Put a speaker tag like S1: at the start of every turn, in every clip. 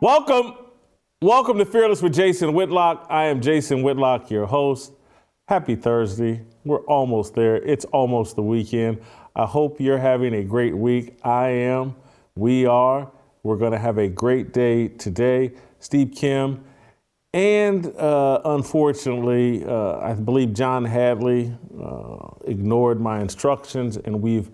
S1: Welcome. Welcome to Fearless with Jason Whitlock. I am Jason Whitlock, your host. Happy Thursday. We're almost there. It's almost the weekend. I hope you're having a great week. I am. We are. We're going to have a great day today. Steve Kim and uh, unfortunately, uh, I believe John Hadley uh, ignored my instructions, and we've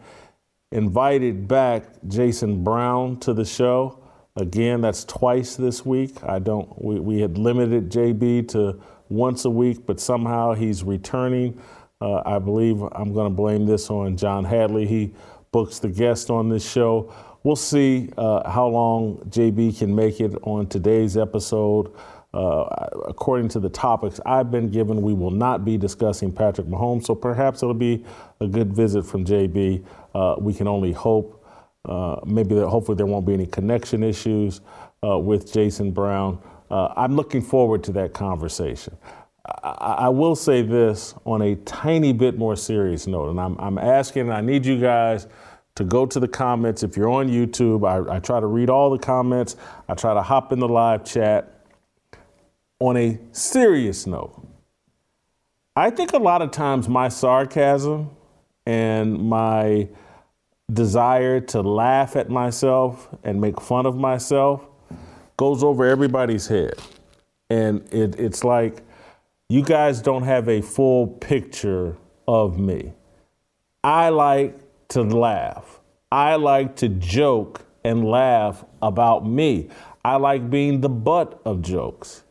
S1: invited back Jason Brown to the show. Again, that's twice this week. I don't. We, we had limited JB to once a week, but somehow he's returning. Uh, I believe I'm going to blame this on John Hadley. He books the guest on this show. We'll see uh, how long JB can make it on today's episode. Uh, according to the topics I've been given, we will not be discussing Patrick Mahomes, so perhaps it'll be a good visit from JB. Uh, we can only hope. Uh, maybe that hopefully there won't be any connection issues uh, with Jason Brown. Uh, I'm looking forward to that conversation. I, I, will say this on a tiny bit more serious note, and I'm, I'm asking, I need you guys to go to the comments. If you're on YouTube, I, I try to read all the comments, I try to hop in the live chat. On a serious note, I think a lot of times my sarcasm and my desire to laugh at myself and make fun of myself goes over everybody's head. And it, it's like you guys don't have a full picture of me. I like to laugh. I like to joke and laugh about me. I like being the butt of jokes.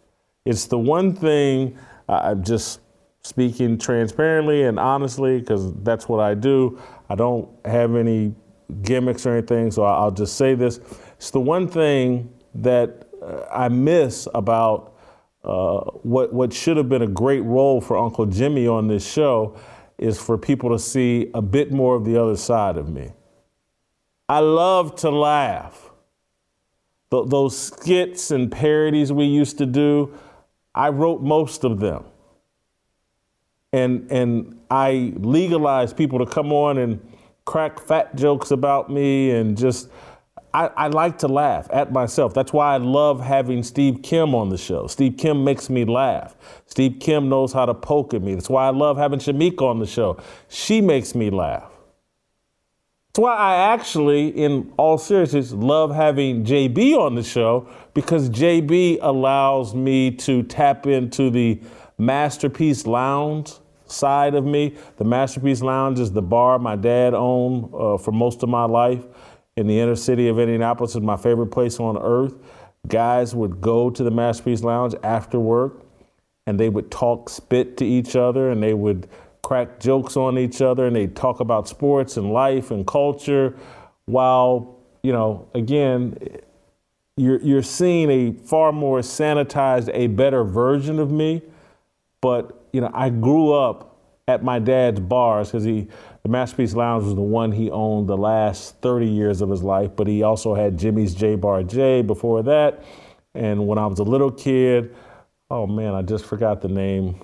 S1: It's the one thing I'm just speaking transparently and honestly because that's what I do. I don't have any gimmicks or anything, so I'll just say this. It's the one thing that uh, I miss about uh, what, what should have been a great role for Uncle Jimmy on this show is for people to see a bit more of the other side of me. I love to laugh. Th- those skits and parodies we used to do, I wrote most of them and and I legalized people to come on and crack fat jokes about me and just I, I, like to laugh at myself. That's why I love having Steve Kim on the show. Steve Kim makes me laugh. Steve Kim knows how to poke at me. That's why I love having Shamika on the show. She makes me laugh. That's why I actually, in all seriousness, love having JB on the show because JB allows me to tap into the masterpiece lounge side of me. The Masterpiece Lounge is the bar my dad owned uh, for most of my life in the inner city of Indianapolis. It's my favorite place on earth. Guys would go to the Masterpiece Lounge after work and they would talk spit to each other and they would crack jokes on each other and they'd talk about sports and life and culture while, you know, again, you're, you're seeing a far more sanitized, a better version of me. But you know, I grew up at my dad's bars because he, the Masterpiece Lounge was the one he owned the last 30 years of his life, but he also had Jimmy's J Bar J before that. And when I was a little kid, oh man, I just forgot the name.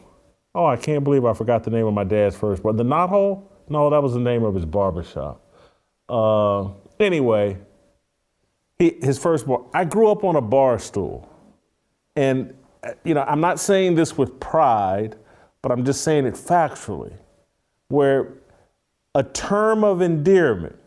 S1: Oh, I can't believe I forgot the name of my dad's first bar. The Knot Hole? No, that was the name of his barbershop. Uh, anyway, he, his first bar. I grew up on a bar stool. And, uh, you know, I'm not saying this with pride but I'm just saying it factually, where a term of endearment,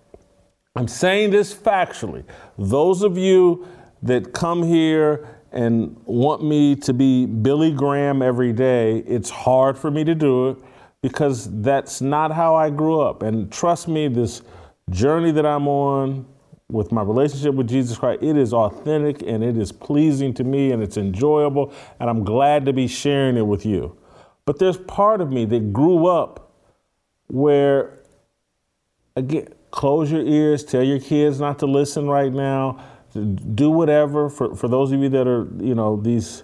S1: I'm saying this factually, those of you that come here and want me to be Billy Graham every day, it's hard for me to do it because that's not how I grew up. And trust me, this journey that I'm on, with my relationship with Jesus Christ, it is authentic and it is pleasing to me and it's enjoyable, and I'm glad to be sharing it with you. But there's part of me that grew up where, again, close your ears, tell your kids not to listen right now, do whatever. For, for those of you that are, you know, these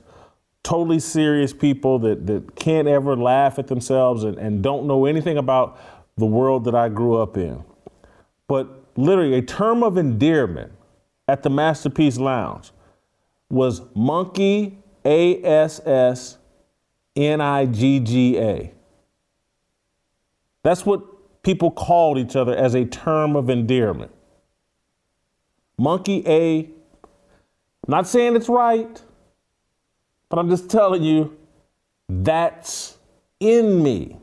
S1: totally serious people that, that can't ever laugh at themselves and, and don't know anything about the world that I grew up in. But literally, a term of endearment at the Masterpiece Lounge was monkey, A S S N I G G A. That's what people called each other as a term of endearment. Monkey A, not saying it's right, but I'm just telling you that's in me.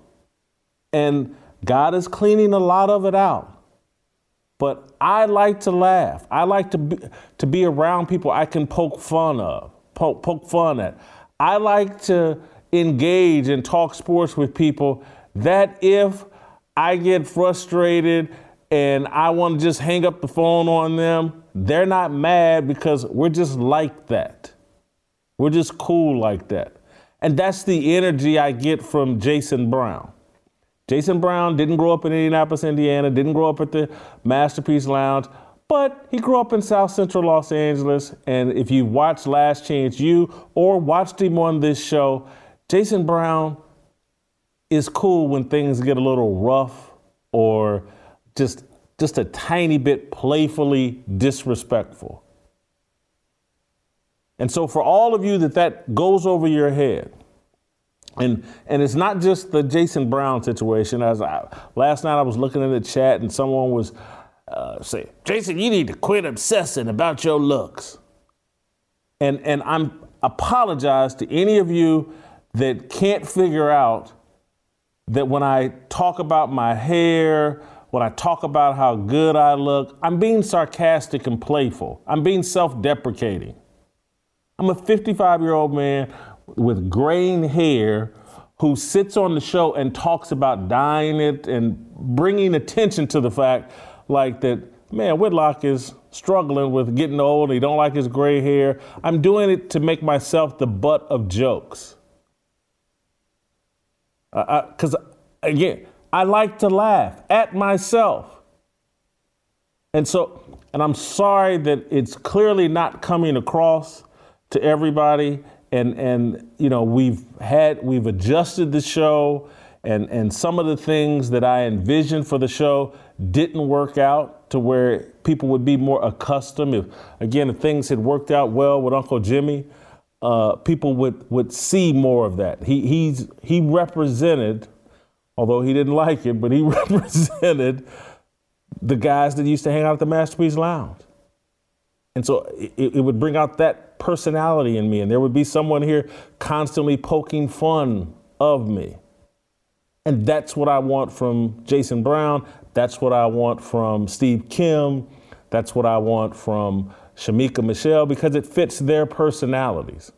S1: And God is cleaning a lot of it out. But I like to laugh. I like to be, to be around people I can poke fun of, poke, poke fun at. I like to engage and talk sports with people that if I get frustrated and I want to just hang up the phone on them, they're not mad because we're just like that. We're just cool like that. And that's the energy I get from Jason Brown. Jason Brown didn't grow up in Indianapolis, Indiana, didn't grow up at the Masterpiece Lounge, but he grew up in South Central Los Angeles. And if you watched Last Chance U or watched him on this show, Jason Brown is cool when things get a little rough or just just a tiny bit playfully disrespectful. And so for all of you that that goes over your head, and and it's not just the Jason Brown situation. As I, last night I was looking in the chat and someone was uh, saying, "Jason, you need to quit obsessing about your looks." And and I'm apologize to any of you that can't figure out that when I talk about my hair, when I talk about how good I look, I'm being sarcastic and playful. I'm being self-deprecating. I'm a 55 year old man with graying hair who sits on the show and talks about dyeing it and bringing attention to the fact like that man whitlock is struggling with getting old he don't like his gray hair i'm doing it to make myself the butt of jokes because uh, again i like to laugh at myself. And so and i'm sorry that it's clearly not coming across to everybody. And and you know we've had we've adjusted the show and and some of the things that I envisioned for the show didn't work out to where people would be more accustomed. If again if things had worked out well with Uncle Jimmy uh, people would would see more of that he he's he represented although he didn't like it but he represented the guys that used to hang out at the Masterpiece Lounge and so it, it, would bring out that personality in me, and there would be someone here constantly poking fun of me. And that's what I want from Jason Brown. That's what I want from Steve Kim. That's what I want from Shamika Michelle because it fits their personalities.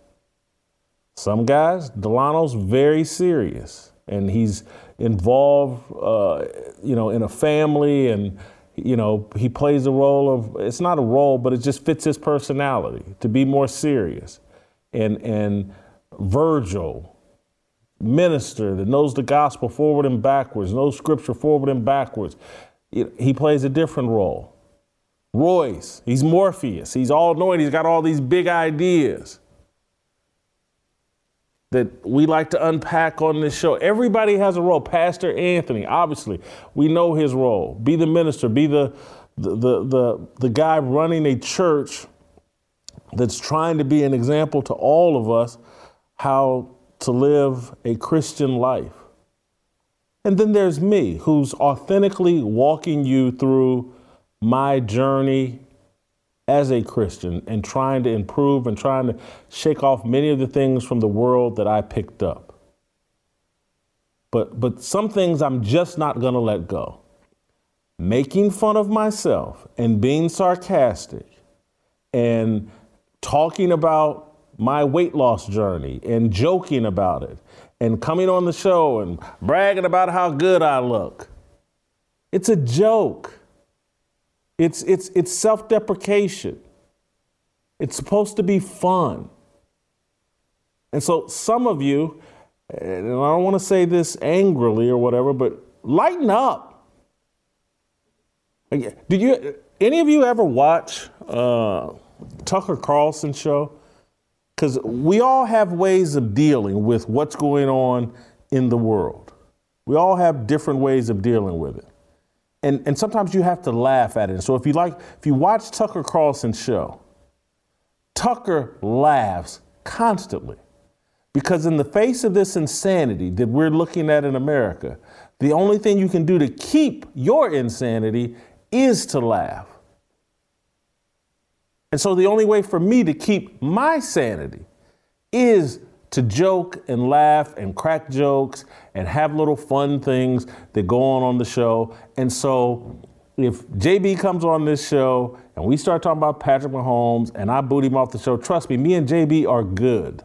S1: Some guys, Delano's very serious and he's involved, uh, you know, in a family and you know, he plays a role of, it's not a role, but it just fits his personality to be more serious. And, and Virgil, minister that knows the gospel forward and backwards, knows scripture forward and backwards, he plays a different role. Royce, he's Morpheus. He's all knowing. He's got all these big ideas that we like to unpack on this show. Everybody has a role. Pastor Anthony, obviously, we know his role. Be the minister, be the the the the, the guy running a church that's trying to be an example to all of us how to live a Christian life. And then there's me, who's authentically walking you through my journey as a Christian and trying to improve and trying to shake off many of the things from the world that I picked up. But, but some things I'm just not going to let go. Making fun of myself and being sarcastic and talking about my weight loss journey and joking about it and coming on the show and bragging about how good I look. It's a joke. It's, it's, it's self deprecation. It's supposed to be fun. And so some of you, and I don't want to say this angrily or whatever, but lighten up. Did you, any of you ever watch uh, Tucker Carlson show? Because we all have ways of dealing with what's going on in the world. We all have different ways of dealing with it. And, and sometimes you have to laugh at it. So if you like, if you watch Tucker Carlson's show, Tucker laughs constantly. Because in the face of this insanity that we're looking at in America, the only thing you can do to keep your insanity is to laugh. And so the only way for me to keep my sanity is to joke and laugh and crack jokes and have little fun things that go on on the show. And so if JB comes on this show and we start talking about Patrick Mahomes and I boot him off the show, trust me, me and JB are good.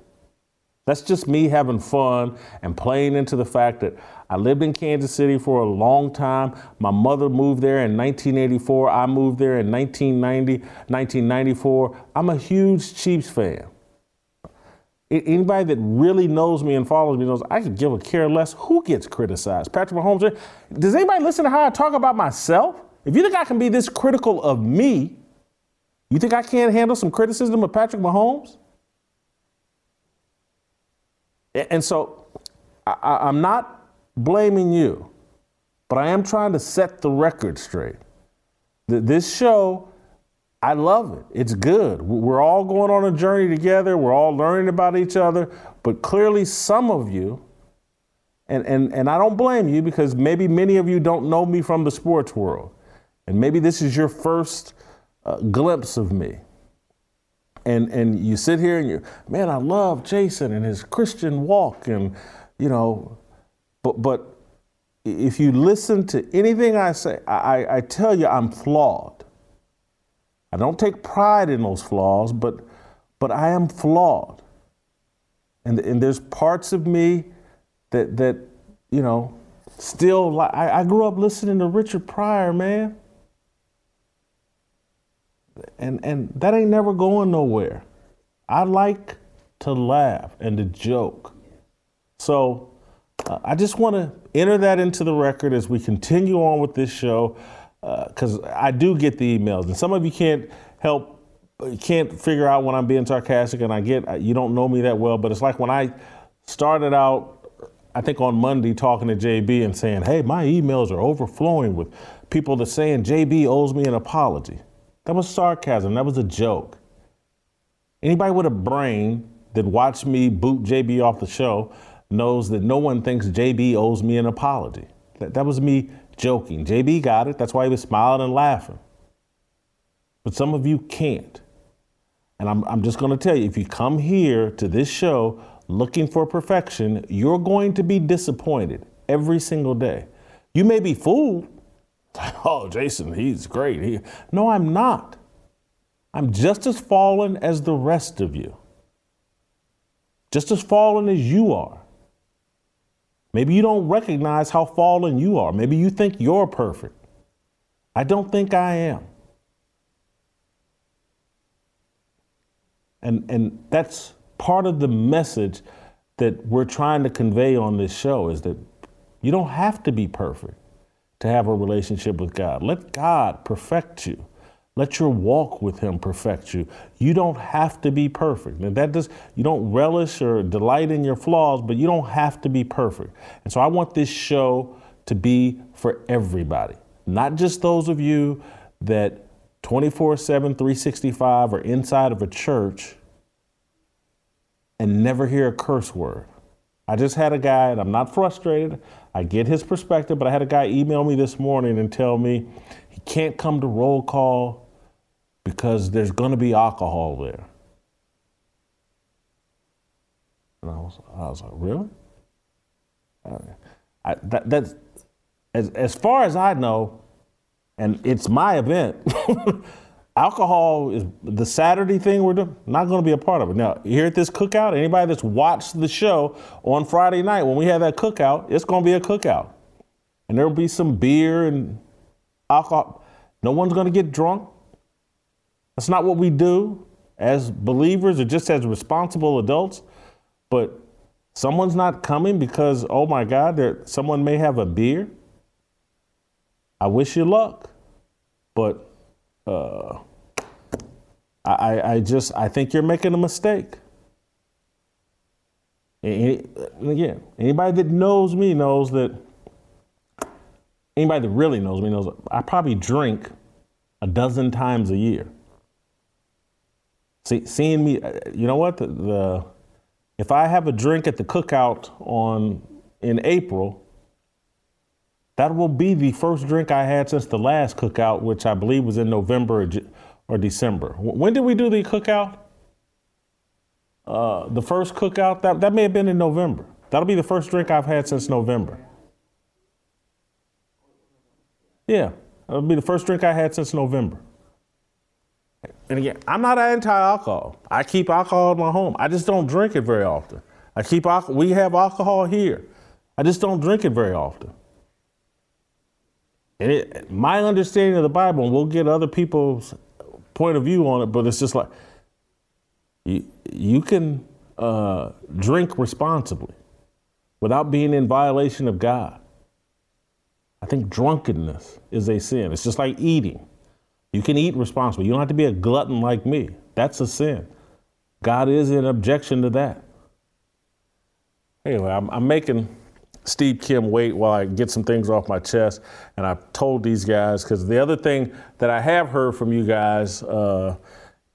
S1: That's just me having fun and playing into the fact that I lived in Kansas City for a long time. My mother moved there in 1984. I moved there in 1990, 1994. I'm a huge Chiefs fan. Anybody that really knows me and follows me knows I could give a care less who gets criticized. Patrick Mahomes, does anybody listen to how I talk about myself? If you think I can be this critical of me, you think I can't handle some criticism of Patrick Mahomes? And so I, am not blaming you, but I am trying to set the record straight. This show, I love it. It's good. We're all going on a journey together. We're all learning about each other. But clearly, some of you, and, and, and I don't blame you because maybe many of you don't know me from the sports world. And maybe this is your first uh, glimpse of me and and you sit here and you man i love jason and his christian walk and you know but but if you listen to anything i say i i tell you i'm flawed i don't take pride in those flaws but but i am flawed and and there's parts of me that that you know still I, I grew up listening to richard pryor man and and that ain't never going nowhere. I like to laugh and to joke. So uh, I just want to enter that into the record as we continue on with this show, because uh, I do get the emails, and some of you can't help, can't figure out when I'm being sarcastic, and I get uh, you don't know me that well, but it's like when I started out. I think on Monday talking to JB and saying, hey, my emails are overflowing with people that saying JB owes me an apology. That was sarcasm. That was a joke. Anybody with a brain that watched me boot JB off the show knows that no one thinks JB owes me an apology. That, that was me joking. JB got it. That's why he was smiling and laughing. But some of you can't. And I'm, I'm just going to tell you if you come here to this show looking for perfection, you're going to be disappointed every single day. You may be fooled, oh, Jason, he's great. He, no, I'm not. I'm just as fallen as the rest of you, just as fallen as you are. Maybe you don't recognize how fallen you are. Maybe you think you're perfect. I don't think I am. And, and that's part of the message that we're trying to convey on this show is that you don't have to be perfect to have a relationship with God. Let God perfect you. Let your walk with Him perfect you. You don't have to be perfect. And that does you don't relish or delight in your flaws, but you don't have to be perfect. And so I want this show to be for everybody, not just those of you that 24 7, 365 are inside of a church and never hear a curse word. I just had a guy, and I'm not frustrated. I get his perspective, but I had a guy email me this morning and tell me he can't come to roll call because there's going to be alcohol there. And I was, I was like, really? I, that, that's as, as far as I know, and it's my event. alcohol is the Saturday thing we're doing, not going to be a part of it. Now, here at this cookout, anybody that's watched the show on Friday night when we have that cookout, it's going to be a cookout. And there'll be some beer and alcohol. No one's going to get drunk. That's not what we do as believers or just as responsible adults. But someone's not coming because, oh my God, someone may have a beer. I wish you luck. But uh, I, I just, I think you're making a mistake. And again, anybody that knows me knows that anybody that really knows me knows I probably drink a dozen times a year. See, seeing me, uh, you know what? The, the if I have a drink at the cookout on in April, that will be the first drink I had since the last cookout, which I believe was in November or, December. When did we do the cookout? Uh, the first cookout, that, that may have been in November. That'll be the first drink I've had since November. Yeah, that'll be the first drink I had since November. And again, I'm not anti-alcohol. I keep alcohol in my home. I just don't drink it very often. I keep alcohol. We have alcohol here. I just don't drink it very often. And it, my understanding of the Bible, and we'll get other people's point of view on it, but it's just like you, you can uh, drink responsibly without being in violation of God. I think drunkenness is a sin. It's just like eating. You can eat responsibly. You don't have to be a glutton like me. That's a sin. God is in objection to that. Anyway, I'm, I'm making Steve Kim wait while I get some things off my chest. And I've told these guys, because the other thing that I have heard from you guys, uh,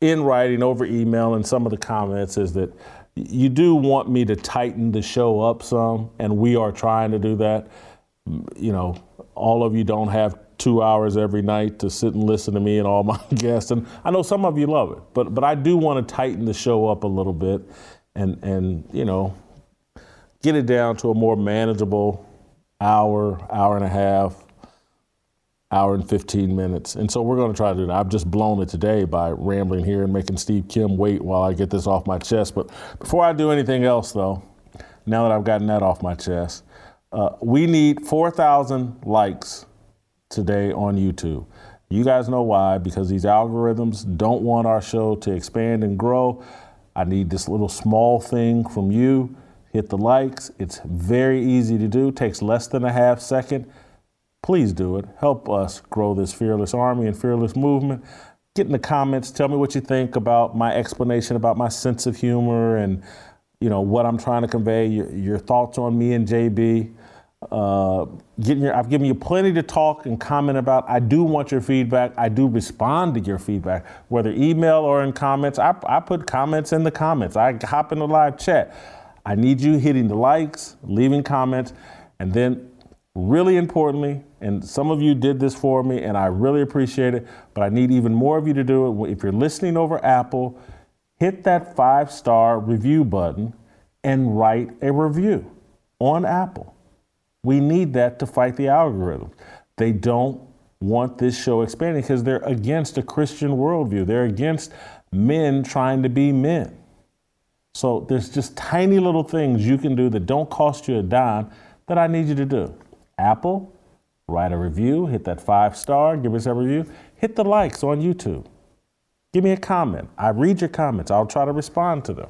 S1: in writing over email and some of the comments is that you do want me to tighten the show up some, and we are trying to do that. You know, all of you don't have two hours every night to sit and listen to me and all my guests, and I know some of you love it, but but I do want to tighten the show up a little bit, and and you know, get it down to a more manageable hour, hour and a half, hour and 15 minutes. And so we're going to try to do that. I've just blown it today by rambling here and making Steve Kim wait while I get this off my chest. But before I do anything else, though, now that I've gotten that off my chest, uh, we need 4,000 likes today on YouTube. You guys know why, because these algorithms don't want our show to expand and grow. I need this little small thing from you. Hit the likes. It's very easy to do, takes less than a half second please do it. Help us grow this fearless army and fearless movement. Get in the comments. Tell me what you think about my explanation about my sense of humor and you know what I'm trying to convey. Your, your thoughts on me and JB. Uh, your, I've given you plenty to talk and comment about. I do want your feedback. I do respond to your feedback, whether email or in comments. I, I put comments in the comments. I hop in the live chat. I need you hitting the likes, leaving comments, and then really importantly, and some of you did this for me, and I really appreciate it, but I need even more of you to do it. If you're listening over Apple, hit that five star review button and write a review on Apple. We need that to fight the algorithm. They don't want this show expanding because they're against a Christian worldview. They're against men trying to be men. So there's just tiny little things you can do that don't cost you a dime that I need you to do. Apple, write a review, hit that five star, give us a review, hit the likes on YouTube. Give me a comment. I read your comments, I'll try to respond to them.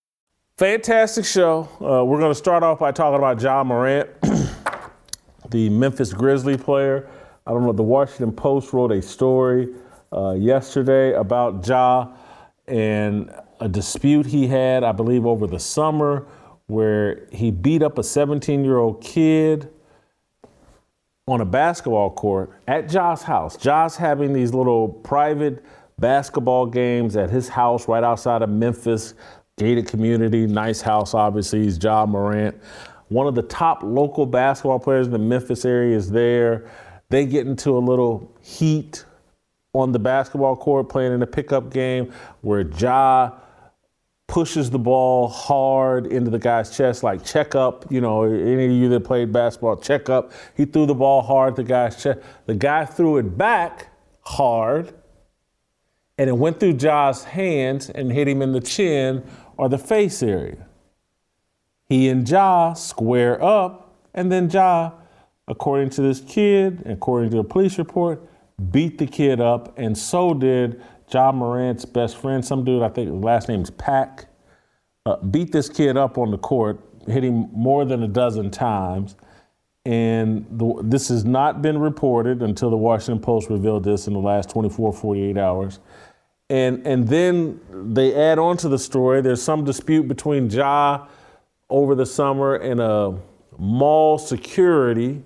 S1: Fantastic show. Uh, we're going to start off by talking about Ja Morant, the Memphis Grizzly player. I don't know, the Washington Post wrote a story uh, yesterday about Ja and a dispute he had, I believe, over the summer where he beat up a 17 year old kid on a basketball court at Ja's house. Ja's having these little private basketball games at his house right outside of Memphis gated community, nice house, obviously. He's Ja Morant. One of the top local basketball players in the Memphis area is there. They get into a little heat on the basketball court playing in a pickup game where Ja pushes the ball hard into the guy's chest, like check up. You know, any of you that played basketball, check up. He threw the ball hard at the guy's chest. The guy threw it back hard, and it went through Ja's hands and hit him in the chin or the face area. He and Ja square up, and then Ja, according to this kid, according to a police report, beat the kid up, and so did Ja Morant's best friend, some dude, I think his last name's Pack, uh, beat this kid up on the court, hit him more than a dozen times. And the, this has not been reported until the Washington Post revealed this in the last 24, 48 hours. And, and then they add on to the story there's some dispute between Ja over the summer and a mall security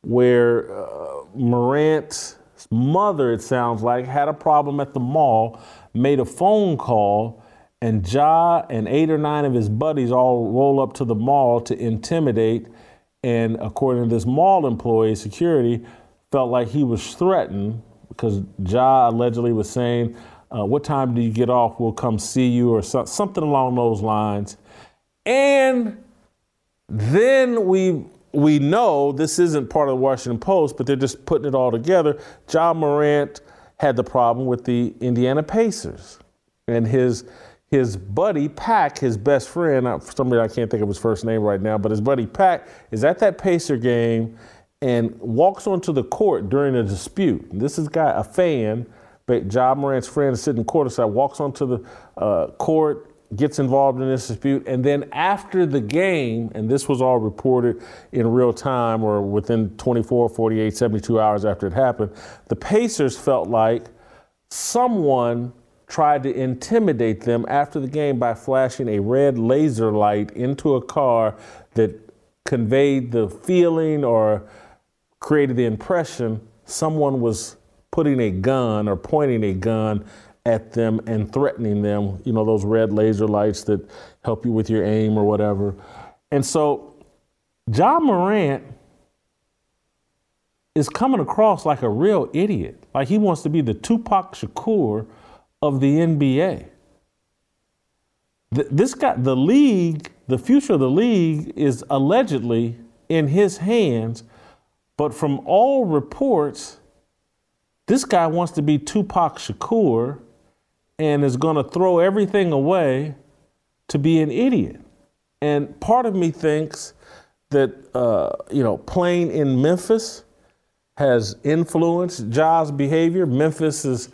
S1: where uh, Morant mother, it sounds like, had a problem at the mall, made a phone call, and Ja and eight or nine of his buddies all roll up to the mall to intimidate. And according to this mall employee, security felt like he was threatened because Ja allegedly was saying, uh, What time do you get off? We'll come see you, or so- something along those lines. And then we we know this isn't part of the Washington Post, but they're just putting it all together. Ja Morant had the problem with the Indiana Pacers, and his his buddy Pack, his best friend, somebody I can't think of his first name right now, but his buddy Pack is at that Pacer game and walks onto the court during a dispute. This is guy a fan, but Ja Morant's friend sitting courtside, walks onto the uh, court gets involved in this dispute. And then after the game, and this was all reported in real time or within 24, 48, 72 hours after it happened, the Pacers felt like someone tried to intimidate them after the game by flashing a red laser light into a car that conveyed the feeling or created the impression someone was putting a gun or pointing a gun at them and threatening them, you know, those red laser lights that help you with your aim or whatever. And so Ja Morant is coming across like a real idiot. Like he wants to be the Tupac Shakur of the NBA. This guy, the league, the future of the league is allegedly in his hands, but from all reports, this guy wants to be Tupac Shakur and is going to throw everything away to be an idiot. And part of me thinks that, uh, you know, playing in Memphis has influenced Ja's behavior. Memphis is,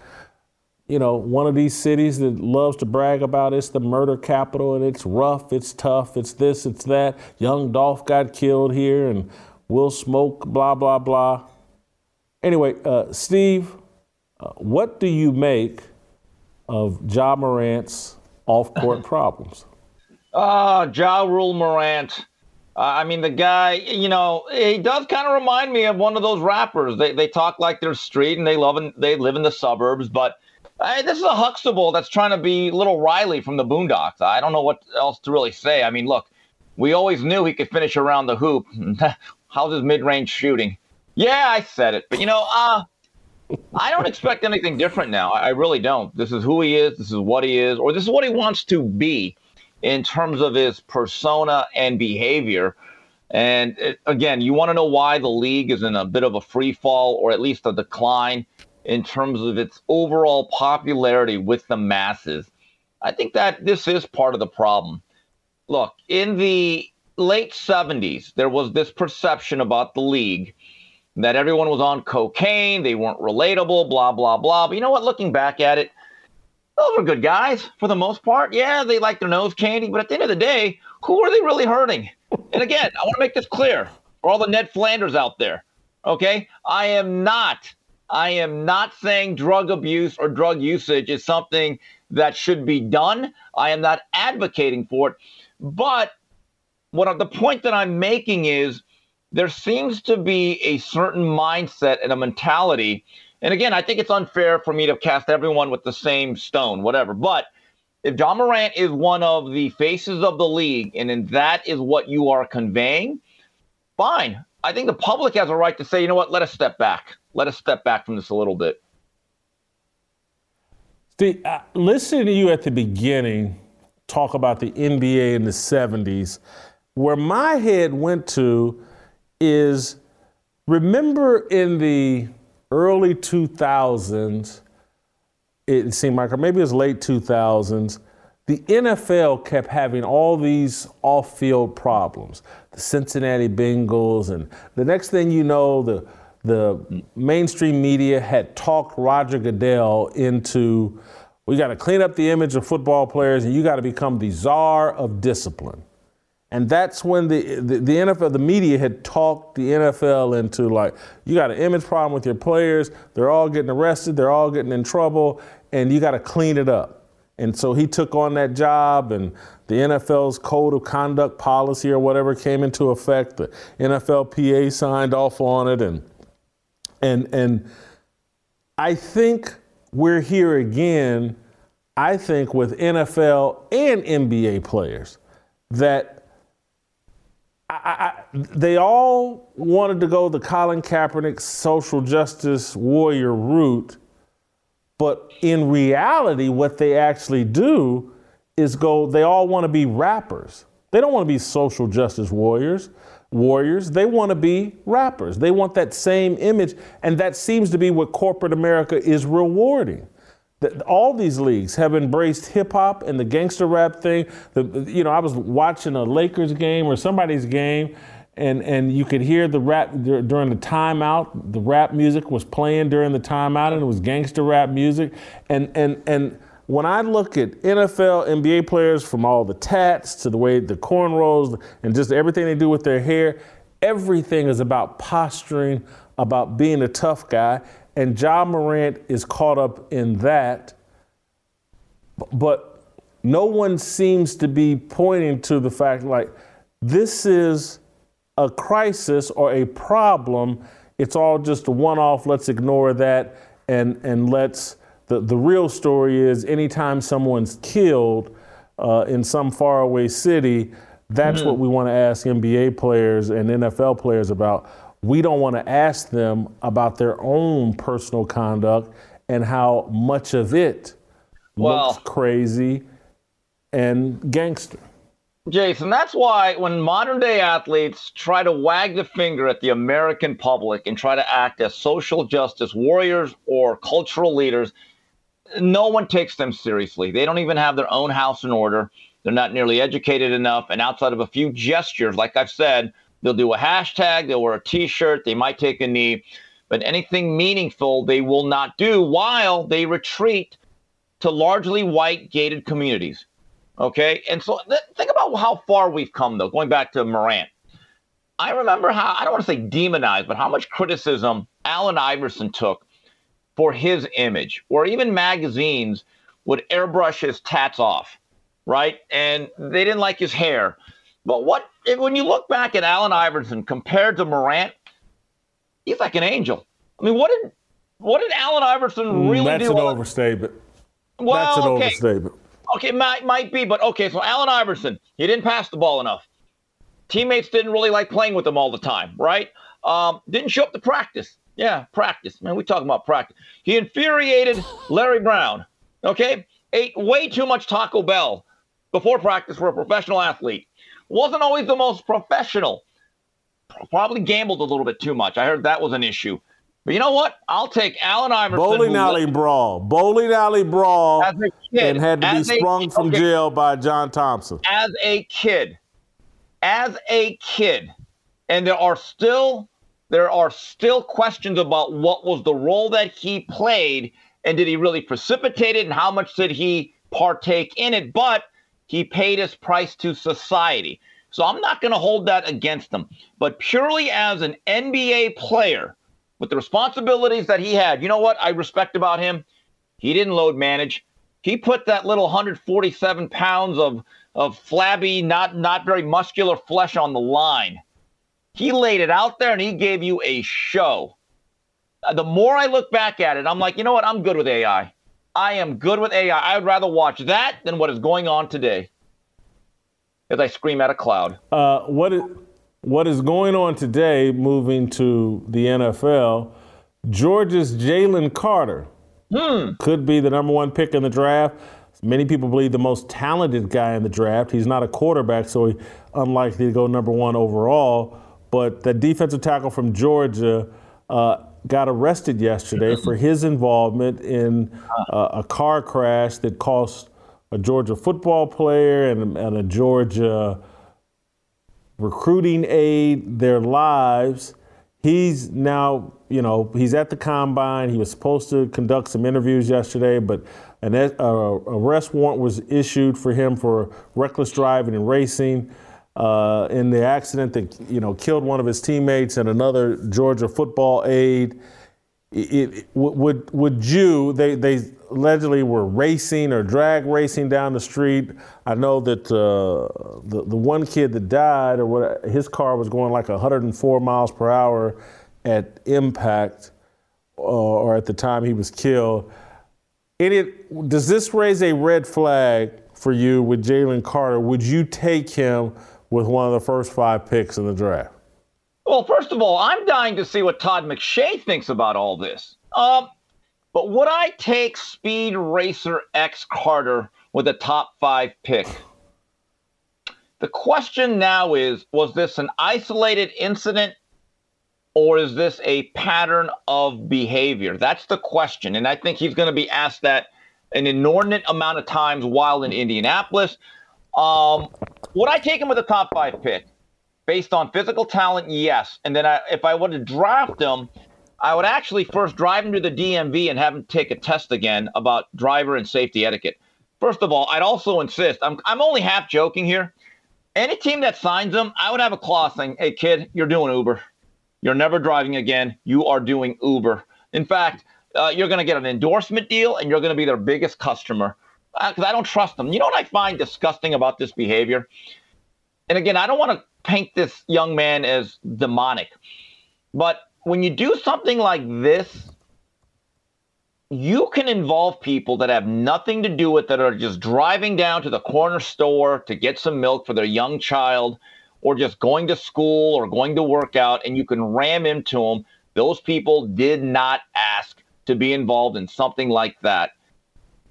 S1: you know, one of these cities that loves to brag about it's the murder capital and it's rough, it's tough, it's this, it's that. Young Dolph got killed here and Will Smoke, blah, blah, blah. Anyway, uh, Steve, uh, what do you make of Ja Morant's off court problems?
S2: Ah, uh, Ja Rule Morant. Uh, I mean, the guy, you know, he does kind of remind me of one of those rappers. They, they talk like they're street and they love and they live in the suburbs, but uh, this is a Huxtable that's trying to be little Riley from the Boondocks. I don't know what else to really say. I mean, look, we always knew he could finish around the hoop. How's his mid-range shooting? Yeah, I said it, but you know, uh, I don't expect anything different now. I really don't. This is who he is. This is what he is, or this is what he wants to be in terms of his persona and behavior. And it, again, you want to know why the league is in a bit of a free fall or at least a decline in terms of its overall popularity with the masses. I think that this is part of the problem. Look, in the late 70s, there was this perception about the league that everyone was on cocaine, they weren't relatable, blah, blah, blah. But you know what? Looking back at it, those were good guys for the most part. Yeah, they like their nose candy, but at the end of the day, who are they really hurting? And again, I want to make this clear for all the Ned Flanders out there. Okay, I am not, I am not saying drug abuse or drug usage is something that should be done. I am not advocating for it, but what the point that I'm making is there seems to be a certain mindset and a mentality. And again, I think it's unfair for me to cast everyone with the same stone, whatever. But if Ja Morant is one of the faces of the league and that is what you are conveying, fine. I think the public has a right to say, you know what, let us step back. let us step back from this a little bit.
S1: Steve, uh, listening to you at the beginning talk about the NBA in the 70s, where my head went to is remember in the early 2000s, it seemed like, or maybe it was late 2000s, the NFL kept having all these off field problems. The Cincinnati Bengals, and the next thing you know, the the mainstream media had talked Roger Goodell into we got to clean up the image of football players and you got to become the czar of discipline. And that's when the, the, the, NFL, the media had talked the NFL into like, you got an image problem with your players. They're all getting arrested. They're all getting in trouble. And you got to clean it up. And so he took on that job, and the NFL's code of conduct policy or whatever came into effect. The NFLPA signed off on it. And, and, and I think we're here again, I think, with NFL and NBA players that I, I, they all wanted to go the Colin Kaepernick social justice warrior route, but in reality, what they actually do is go. They all want to be rappers. They don't want to be social justice warriors. Warriors. They want to be rappers. They want that same image, and that seems to be what corporate America is rewarding all these leagues have embraced hip hop and the gangster rap thing. The, you know, I was watching a Lakers game or somebody's game, and and you could hear the rap during the timeout. The rap music was playing during the timeout, and it was gangster rap music. And and and when I look at NFL, NBA players, from all the tats to the way the cornrows and just everything they do with their hair, everything is about posturing, about being a tough guy. And Ja Morant is caught up in that. But no one seems to be pointing to the fact like this is a crisis or a problem. It's all just a one off. Let's ignore that and, and let's. The, the real story is anytime someone's killed uh, in some faraway city, that's mm-hmm. what we want to ask NBA players and NFL players about we don't want to ask them about their own personal conduct and how much of it well, looks crazy and gangster.
S2: Jason, that's why when modern day athletes try to wag the finger at the American public and try to act as social justice warriors or cultural leaders, no one takes them seriously. They don't even have their own house in order. They're not nearly educated enough. And outside of a few gestures, like I've said, They'll do a hashtag, they'll wear a t shirt, they might take a knee, but anything meaningful they will not do while they retreat to largely white gated communities. Okay. And so th- think about how far we've come, though, going back to Morant. I remember how, I don't want to say demonized, but how much criticism Allen Iverson took for his image, or even magazines would airbrush his tats off, right? And they didn't like his hair. But what when you look back at Allen Iverson compared to Morant, he's like an angel. I mean, what did what did Allen Iverson mm, really
S1: That's
S2: do?
S1: That's an overstatement.
S2: Well,
S1: That's an
S2: okay.
S1: overstatement.
S2: Okay, might might be, but okay. So Allen Iverson, he didn't pass the ball enough. Teammates didn't really like playing with him all the time, right? Um, didn't show up to practice. Yeah, practice. Man, we talking about practice. He infuriated Larry Brown. Okay, ate way too much Taco Bell before practice for a professional athlete wasn't always the most professional. Probably gambled a little bit too much. I heard that was an issue. But you know what? I'll take Allen Iverson.
S1: Bowling alley brawl. Bowling alley brawl. As a kid, and had to be sprung a, from okay, jail by John Thompson.
S2: As a kid, as a kid, and there are still there are still questions about what was the role that he played and did he really precipitate it and how much did he partake in it. But he paid his price to society. So I'm not going to hold that against him. But purely as an NBA player, with the responsibilities that he had, you know what I respect about him? He didn't load manage. He put that little 147 pounds of of flabby, not not very muscular flesh on the line. He laid it out there and he gave you a show. The more I look back at it, I'm like, you know what? I'm good with AI. I am good with AI. I would rather watch that than what is going on today. As I scream at a cloud.
S1: Uh, what is what is going on today? Moving to the NFL, Georgia's Jalen Carter
S2: Hmm.
S1: could be the number one pick in the draft. Many people believe the most talented guy in the draft. He's not a quarterback, so he's unlikely to go number one overall. But the defensive tackle from Georgia uh, got arrested yesterday for his involvement in uh, a car crash that cost a Georgia football player and, and a Georgia recruiting aide their lives. He's now, you know, he's at the combine. He was supposed to conduct some interviews yesterday, but an uh, arrest warrant was issued for him for reckless driving and racing. Uh, in the accident that you know killed one of his teammates and another Georgia football aide. It, it, would would you? They they allegedly were racing or drag racing down the street. I know that uh, the the one kid that died or what his car was going like 104 miles per hour at impact uh, or at the time he was killed. it, does this raise a red flag for you with Jalen Carter? Would you take him with one of the first five picks in the draft?
S2: Well, first of all, I'm dying to see what Todd McShay thinks about all this. Um, but would I take Speed Racer X Carter with a top five pick? The question now is was this an isolated incident or is this a pattern of behavior? That's the question. And I think he's going to be asked that an inordinate amount of times while in Indianapolis. Um, would I take him with a top five pick? Based on physical talent, yes. And then I, if I were to draft him, I would actually first drive him to the DMV and have him take a test again about driver and safety etiquette. First of all, I'd also insist, I'm, I'm only half joking here. Any team that signs him, I would have a clause saying, hey, kid, you're doing Uber. You're never driving again. You are doing Uber. In fact, uh, you're going to get an endorsement deal and you're going to be their biggest customer because I don't trust them. You know what I find disgusting about this behavior? And again, I don't want to paint this young man as demonic, but when you do something like this, you can involve people that have nothing to do with it, that are just driving down to the corner store to get some milk for their young child, or just going to school or going to work out, and you can ram into them. Those people did not ask to be involved in something like that.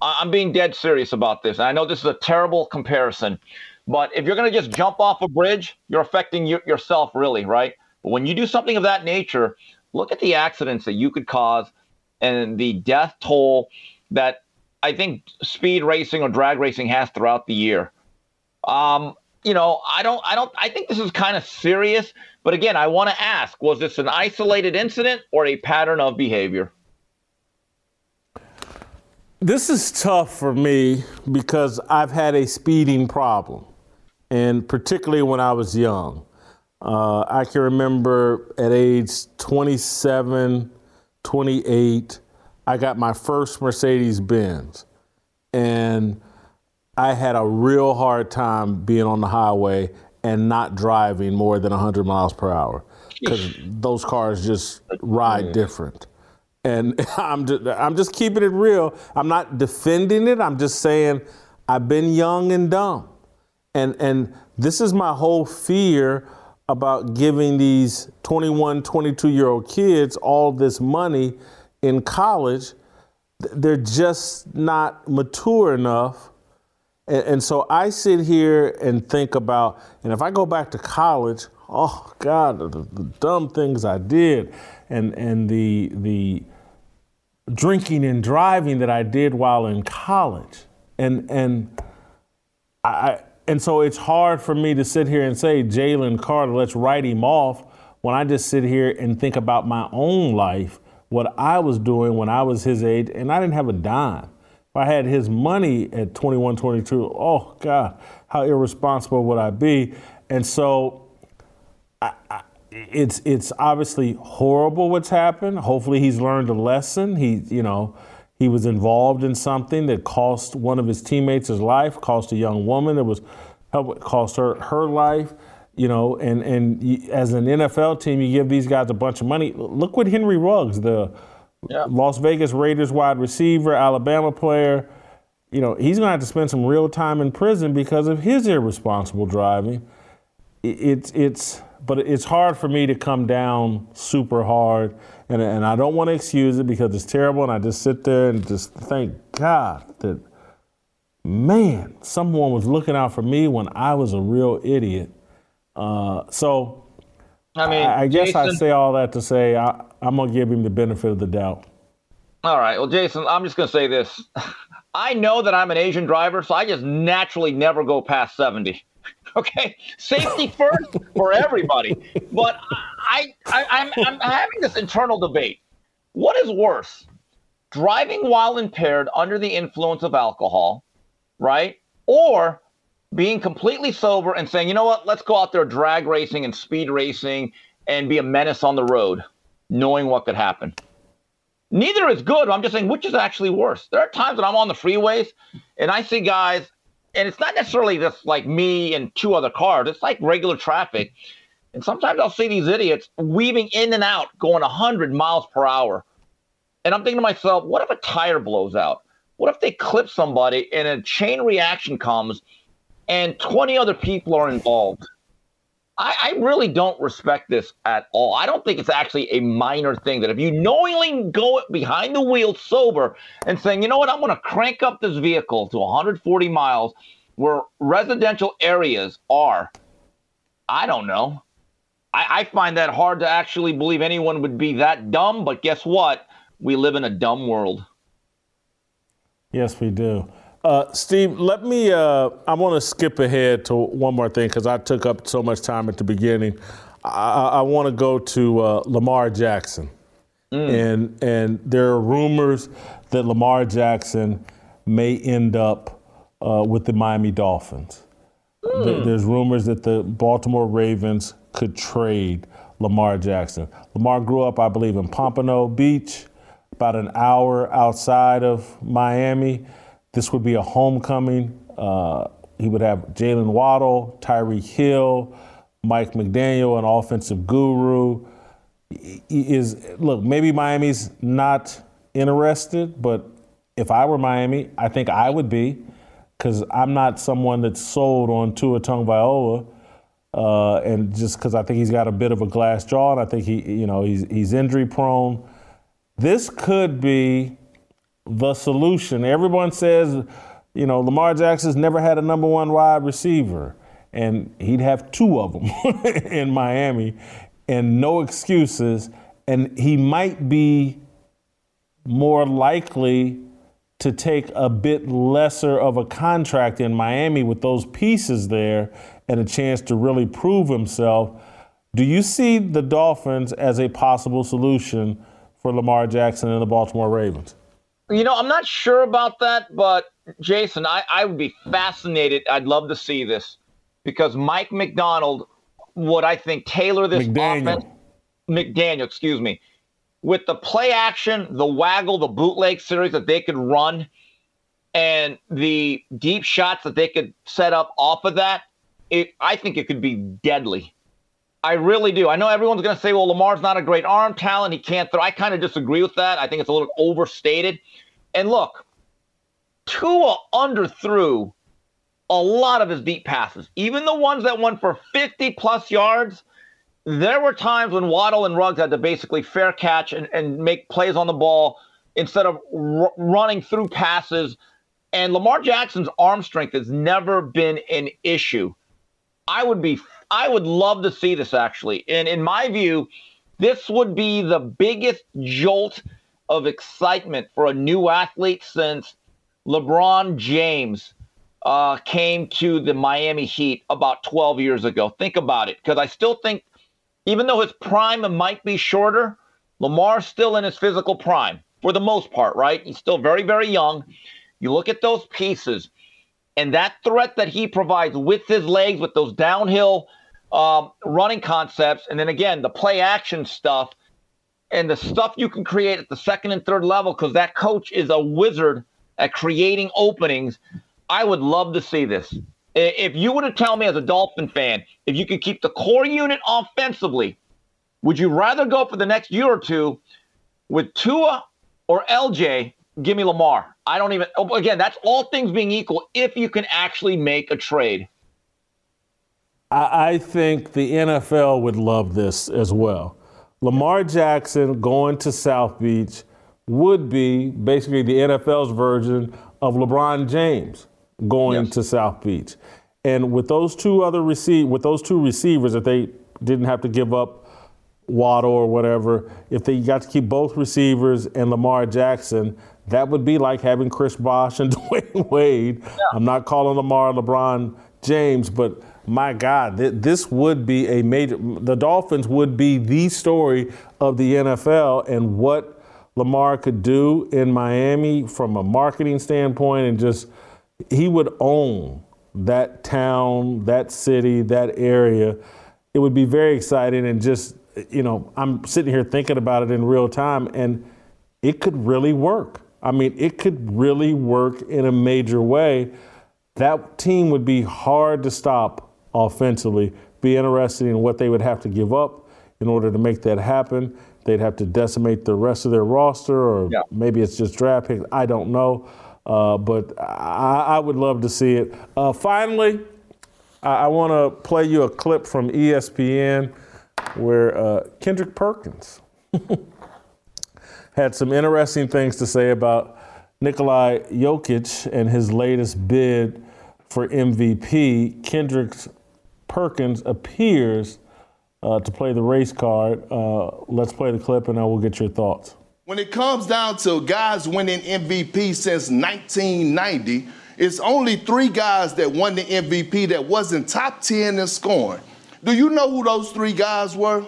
S2: I'm being dead serious about this. And I know this is a terrible comparison, but if you're going to just jump off a bridge, you're affecting you, yourself, really, right? But when you do something of that nature, look at the accidents that you could cause and the death toll that I think speed racing or drag racing has throughout the year. Um, you know, I don't, I don't, I think this is kind of serious. But again, I want to ask: Was this an isolated incident or a pattern of behavior?
S1: This is tough for me because I've had a speeding problem, and particularly when I was young. Uh, I can remember at age 27, 28, I got my first Mercedes Benz. And I had a real hard time being on the highway and not driving more than 100 miles per hour because those cars just ride different. And I'm just, I'm just keeping it real. I'm not defending it. I'm just saying I've been young and dumb. And, and this is my whole fear about giving these 21, 22 year old kids all this money in college. They're just not mature enough. And, and so I sit here and think about, and if I go back to college, oh God, the, the dumb things I did and, and the, the, drinking and driving that I did while in college. And and I and so it's hard for me to sit here and say Jalen Carter, let's write him off when I just sit here and think about my own life, what I was doing when I was his age, and I didn't have a dime. If I had his money at 21, 22, oh God, how irresponsible would I be? And so I, I it's it's obviously horrible what's happened. Hopefully he's learned a lesson. He you know he was involved in something that cost one of his teammates his life, cost a young woman. It was cost her her life. You know, and and as an NFL team, you give these guys a bunch of money. Look what Henry Ruggs, the yeah. Las Vegas Raiders wide receiver, Alabama player. You know, he's going to have to spend some real time in prison because of his irresponsible driving. It's it's but it's hard for me to come down super hard. And, and I don't want to excuse it because it's terrible. And I just sit there and just thank God that, man, someone was looking out for me when I was a real idiot. Uh, so I mean, I, I guess Jason, I say all that to say I, I'm going to give him the benefit of the doubt.
S2: All right. Well, Jason, I'm just going to say this. I know that I'm an Asian driver, so I just naturally never go past 70. Okay, safety first for everybody. But I, I, I'm, I'm having this internal debate. What is worse, driving while impaired under the influence of alcohol, right, or being completely sober and saying, you know what, let's go out there drag racing and speed racing and be a menace on the road, knowing what could happen. Neither is good. I'm just saying which is actually worse. There are times when I'm on the freeways and I see guys and it's not necessarily just like me and two other cars. It's like regular traffic. And sometimes I'll see these idiots weaving in and out, going 100 miles per hour. And I'm thinking to myself, what if a tire blows out? What if they clip somebody and a chain reaction comes and 20 other people are involved? I, I, really don't respect this at all. I don't think it's actually a minor thing that if you knowingly go behind the wheel sober and saying, you know what, I'm going to crank up this vehicle to 140 miles where residential areas are, I don't know. I, I find that hard to actually believe anyone would be that dumb, but guess what? We live in a dumb world.
S1: Yes, we do. Uh, Steve, let me, uh, I want to skip ahead to one more thing because I took up so much time at the beginning. I, I want to go to uh, Lamar Jackson. Mm. And, and there are rumors that Lamar Jackson may end up uh, with the Miami Dolphins. Mm. There's rumors that the Baltimore Ravens could trade Lamar Jackson. Lamar grew up, I believe, in Pompano Beach, about an hour outside of Miami. This would be a homecoming. Uh, he would have Jaylen Waddle, Tyreek Hill, Mike McDaniel, an offensive guru. He is look, maybe Miami's not interested, but if I were Miami, I think I would be, because I'm not someone that's sold on Tua Tagovailoa, uh, and just because I think he's got a bit of a glass jaw, and I think he, you know, he's he's injury prone. This could be the solution. Everyone says, you know, Lamar Jackson's never had a number one wide receiver, and he'd have two of them in Miami, and no excuses. And he might be more likely to take a bit lesser of a contract in Miami with those pieces there and a chance to really prove himself. Do you see the Dolphins as a possible solution for Lamar Jackson and the Baltimore Ravens?
S2: You know, I'm not sure about that, but Jason, I, I would be fascinated. I'd love to see this because Mike McDonald would, I think, tailor this McDaniel. offense. McDaniel, excuse me, with the play action, the waggle, the bootleg series that they could run, and the deep shots that they could set up off of that. It, I think it could be deadly. I really do. I know everyone's going to say, well, Lamar's not a great arm talent. He can't throw. I kind of disagree with that. I think it's a little overstated. And look, Tua underthrew a lot of his deep passes, even the ones that went for 50 plus yards. There were times when Waddle and Ruggs had to basically fair catch and, and make plays on the ball instead of r- running through passes. And Lamar Jackson's arm strength has never been an issue. I would be, I would love to see this actually. And in my view, this would be the biggest jolt of excitement for a new athlete since LeBron James uh, came to the Miami Heat about 12 years ago. Think about it, because I still think, even though his prime might be shorter, Lamar's still in his physical prime for the most part, right? He's still very, very young. You look at those pieces and that threat that he provides with his legs, with those downhill um, running concepts, and then again, the play action stuff and the stuff you can create at the second and third level because that coach is a wizard at creating openings. I would love to see this. If you were to tell me as a Dolphin fan, if you could keep the core unit offensively, would you rather go for the next year or two with Tua or LJ? Give me Lamar. I don't even, oh, again, that's all things being equal if you can actually make a trade.
S1: I, I think the NFL would love this as well. Lamar Jackson going to South Beach would be basically the NFL's version of LeBron James going yes. to South Beach. And with those two other receive with those two receivers that they didn't have to give up Waddle or whatever, if they got to keep both receivers and Lamar Jackson, that would be like having Chris Bosh and Dwyane Wade. Yeah. I'm not calling Lamar LeBron James, but my God, th- this would be a major. The Dolphins would be the story of the NFL and what Lamar could do in Miami from a marketing standpoint, and just he would own that town, that city, that area. It would be very exciting, and just you know, I'm sitting here thinking about it in real time, and it could really work. I mean, it could really work in a major way. That team would be hard to stop offensively. Be interested in what they would have to give up in order to make that happen. They'd have to decimate the rest of their roster, or yeah. maybe it's just draft picks. I don't know. Uh, but I, I, would love to see it. Uh, finally, I, I want to play you a clip from ESPN where uh, Kendrick Perkins had some interesting things to say about Nikolai Jokic and his latest bid for MVP. Kendrick Perkins appears uh, to play the race card. Uh, let's play the clip and I will get your thoughts.
S3: When it comes down to guys winning MVP since 1990, it's only three guys that won the MVP that wasn't top 10 in scoring. Do you know who those three guys were?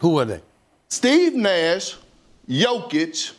S4: Who were they?
S3: Steve Nash, Jokic,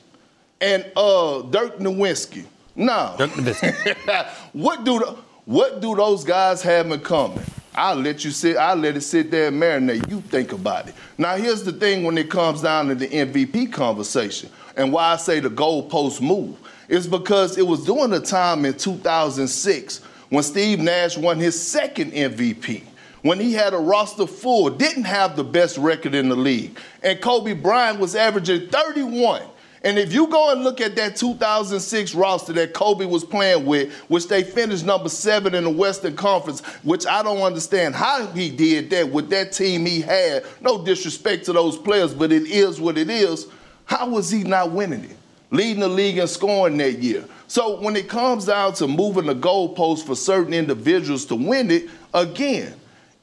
S3: and uh, Dirk Nowitzki. No.
S4: Dirk Nowitzki.
S3: what do the, what do those guys have in common? I'll let you sit. I'll let it sit there and marinate. You think about it. Now, here's the thing: when it comes down to the MVP conversation, and why I say the goalpost move is because it was during the time in 2006 when Steve Nash won his second MVP when he had a roster full, didn't have the best record in the league. And Kobe Bryant was averaging 31. And if you go and look at that 2006 roster that Kobe was playing with, which they finished number seven in the Western Conference, which I don't understand how he did that with that team he had. No disrespect to those players, but it is what it is. How was he not winning it? Leading the league in scoring that year. So when it comes down to moving the goalposts for certain individuals to win it, again,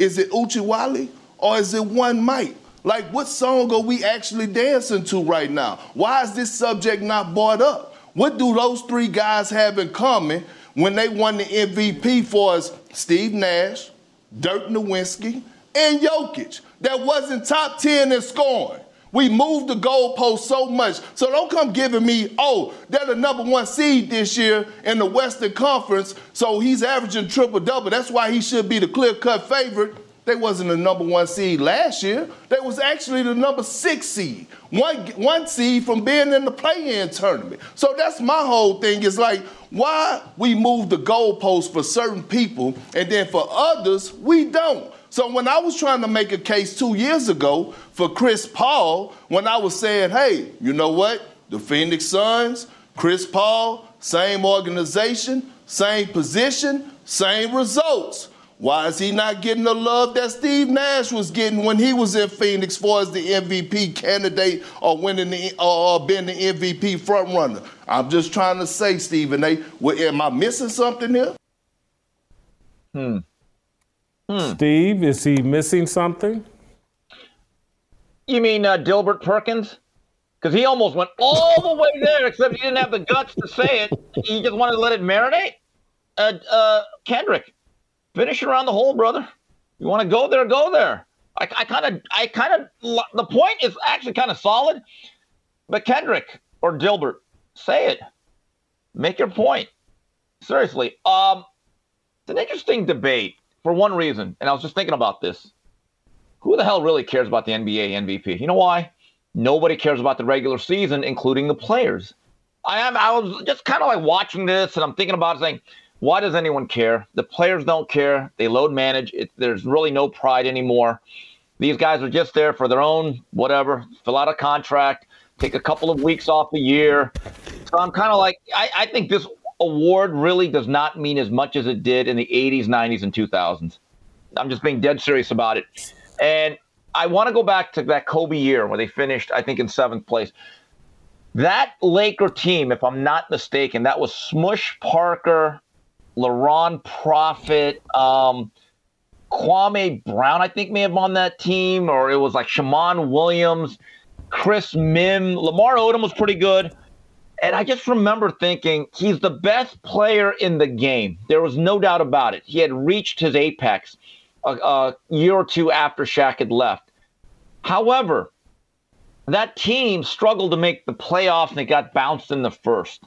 S3: is it Uchiwali or is it One Mike? Like, what song are we actually dancing to right now? Why is this subject not brought up? What do those three guys have in common when they won the MVP for us? Steve Nash, Dirk Nowitzki, and Jokic. That wasn't top 10 in scoring. We moved the goalpost so much. So don't come giving me, oh, they're the number one seed this year in the Western Conference, so he's averaging triple double. That's why he should be the clear cut favorite. They wasn't the number one seed last year. They was actually the number six seed. One, one seed from being in the play-in tournament. So that's my whole thing is like, why we move the goalposts for certain people and then for others, we don't. So when I was trying to make a case two years ago for Chris Paul, when I was saying, hey, you know what? The Phoenix Suns, Chris Paul, same organization, same position, same results. Why is he not getting the love that Steve Nash was getting when he was in Phoenix for as the MVP candidate or winning the or being the MVP frontrunner? I'm just trying to say, Stephen A. Well, am I missing something here?
S1: Hmm. Hmm. Steve, is he missing something?
S2: You mean uh, Dilbert Perkins? Because he almost went all the way there, except he didn't have the guts to say it. He just wanted to let it marinate. Uh, uh, Kendrick, finish around the hole, brother. You want to go there, go there. I kind of, I kind of, the point is actually kind of solid. But Kendrick or Dilbert, say it. Make your point. Seriously, um, it's an interesting debate for one reason, and I was just thinking about this. Who the hell really cares about the NBA MVP? You know why? Nobody cares about the regular season, including the players. I am. I was just kind of like watching this, and I'm thinking about saying, why does anyone care? The players don't care. They load manage. It, there's really no pride anymore. These guys are just there for their own whatever. Fill out a contract, take a couple of weeks off a year. So I'm kind of like, I, I think this award really does not mean as much as it did in the 80s, 90s, and 2000s. I'm just being dead serious about it. And I want to go back to that Kobe year where they finished, I think, in seventh place. That Laker team, if I'm not mistaken, that was Smush Parker, LaRon Profit, um, Kwame Brown, I think, may have on that team, or it was like Shammond Williams, Chris Mihm. Lamar Odom was pretty good. And I just remember thinking he's the best player in the game. There was no doubt about it. He had reached his apex a, a year or two after Shaq had left. However, that team struggled to make the playoffs and they got bounced in the first.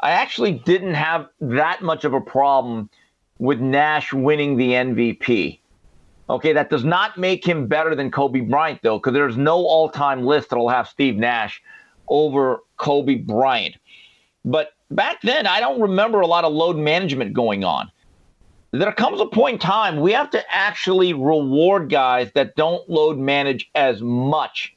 S2: I actually didn't have that much of a problem with Nash winning the MVP. Okay, that does not make him better than Kobe Bryant, though, because there's no all time list that'll have Steve Nash over Kobe Bryant. But back then, I don't remember a lot of load management going on. There comes a point in time we have to actually reward guys that don't load manage as much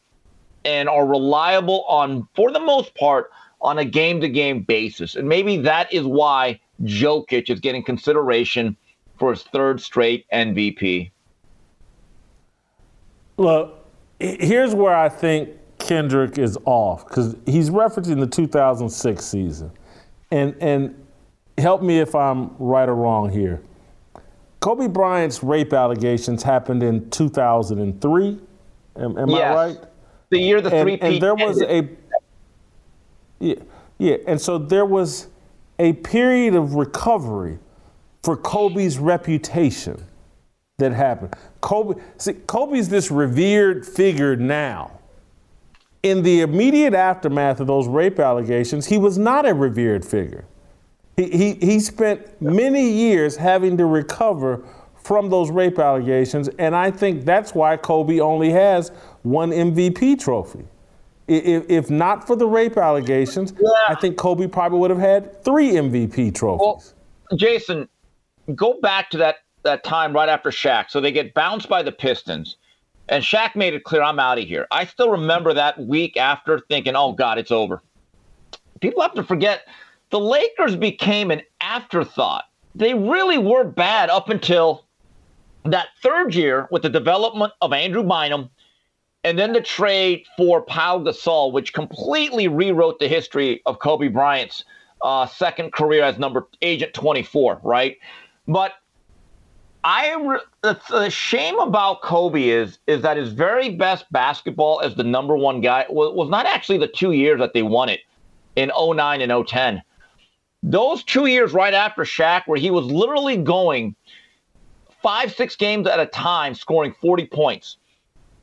S2: and are reliable on, for the most part, on a game to game basis. And maybe that is why Jokic is getting consideration for his third straight MVP.
S1: Look, here's where I think Kendrick is off because he's referencing the 2006 season. And, and help me if I'm right or wrong here. Kobe Bryant's rape allegations happened in 2003. Am, am
S2: yes.
S1: I right?
S2: The year the three
S1: and, and there was a yeah, yeah, and so there was a period of recovery for Kobe's reputation that happened. Kobe, see, Kobe's this revered figure now. In the immediate aftermath of those rape allegations, he was not a revered figure. He, he, he spent many years having to recover from those rape allegations, and I think that's why Kobe only has one MVP trophy. If, if not for the rape allegations, yeah. I think Kobe probably would have had three MVP trophies.
S2: Well, Jason, go back to that, that time right after Shaq. So they get bounced by the Pistons, and Shaq made it clear, I'm out of here. I still remember that week after thinking, oh, God, it's over. People have to forget the Lakers became an afterthought. They really were bad up until that third year with the development of Andrew Bynum and then the trade for Pau Gasol, which completely rewrote the history of Kobe Bryant's uh, second career as number agent 24, right? But I the, the, shame about Kobe is is that his very best basketball as the number one guy was, was not actually the two years that they won it in 09 and 010. Those two years right after Shaq, where he was literally going five, six games at a time, scoring 40 points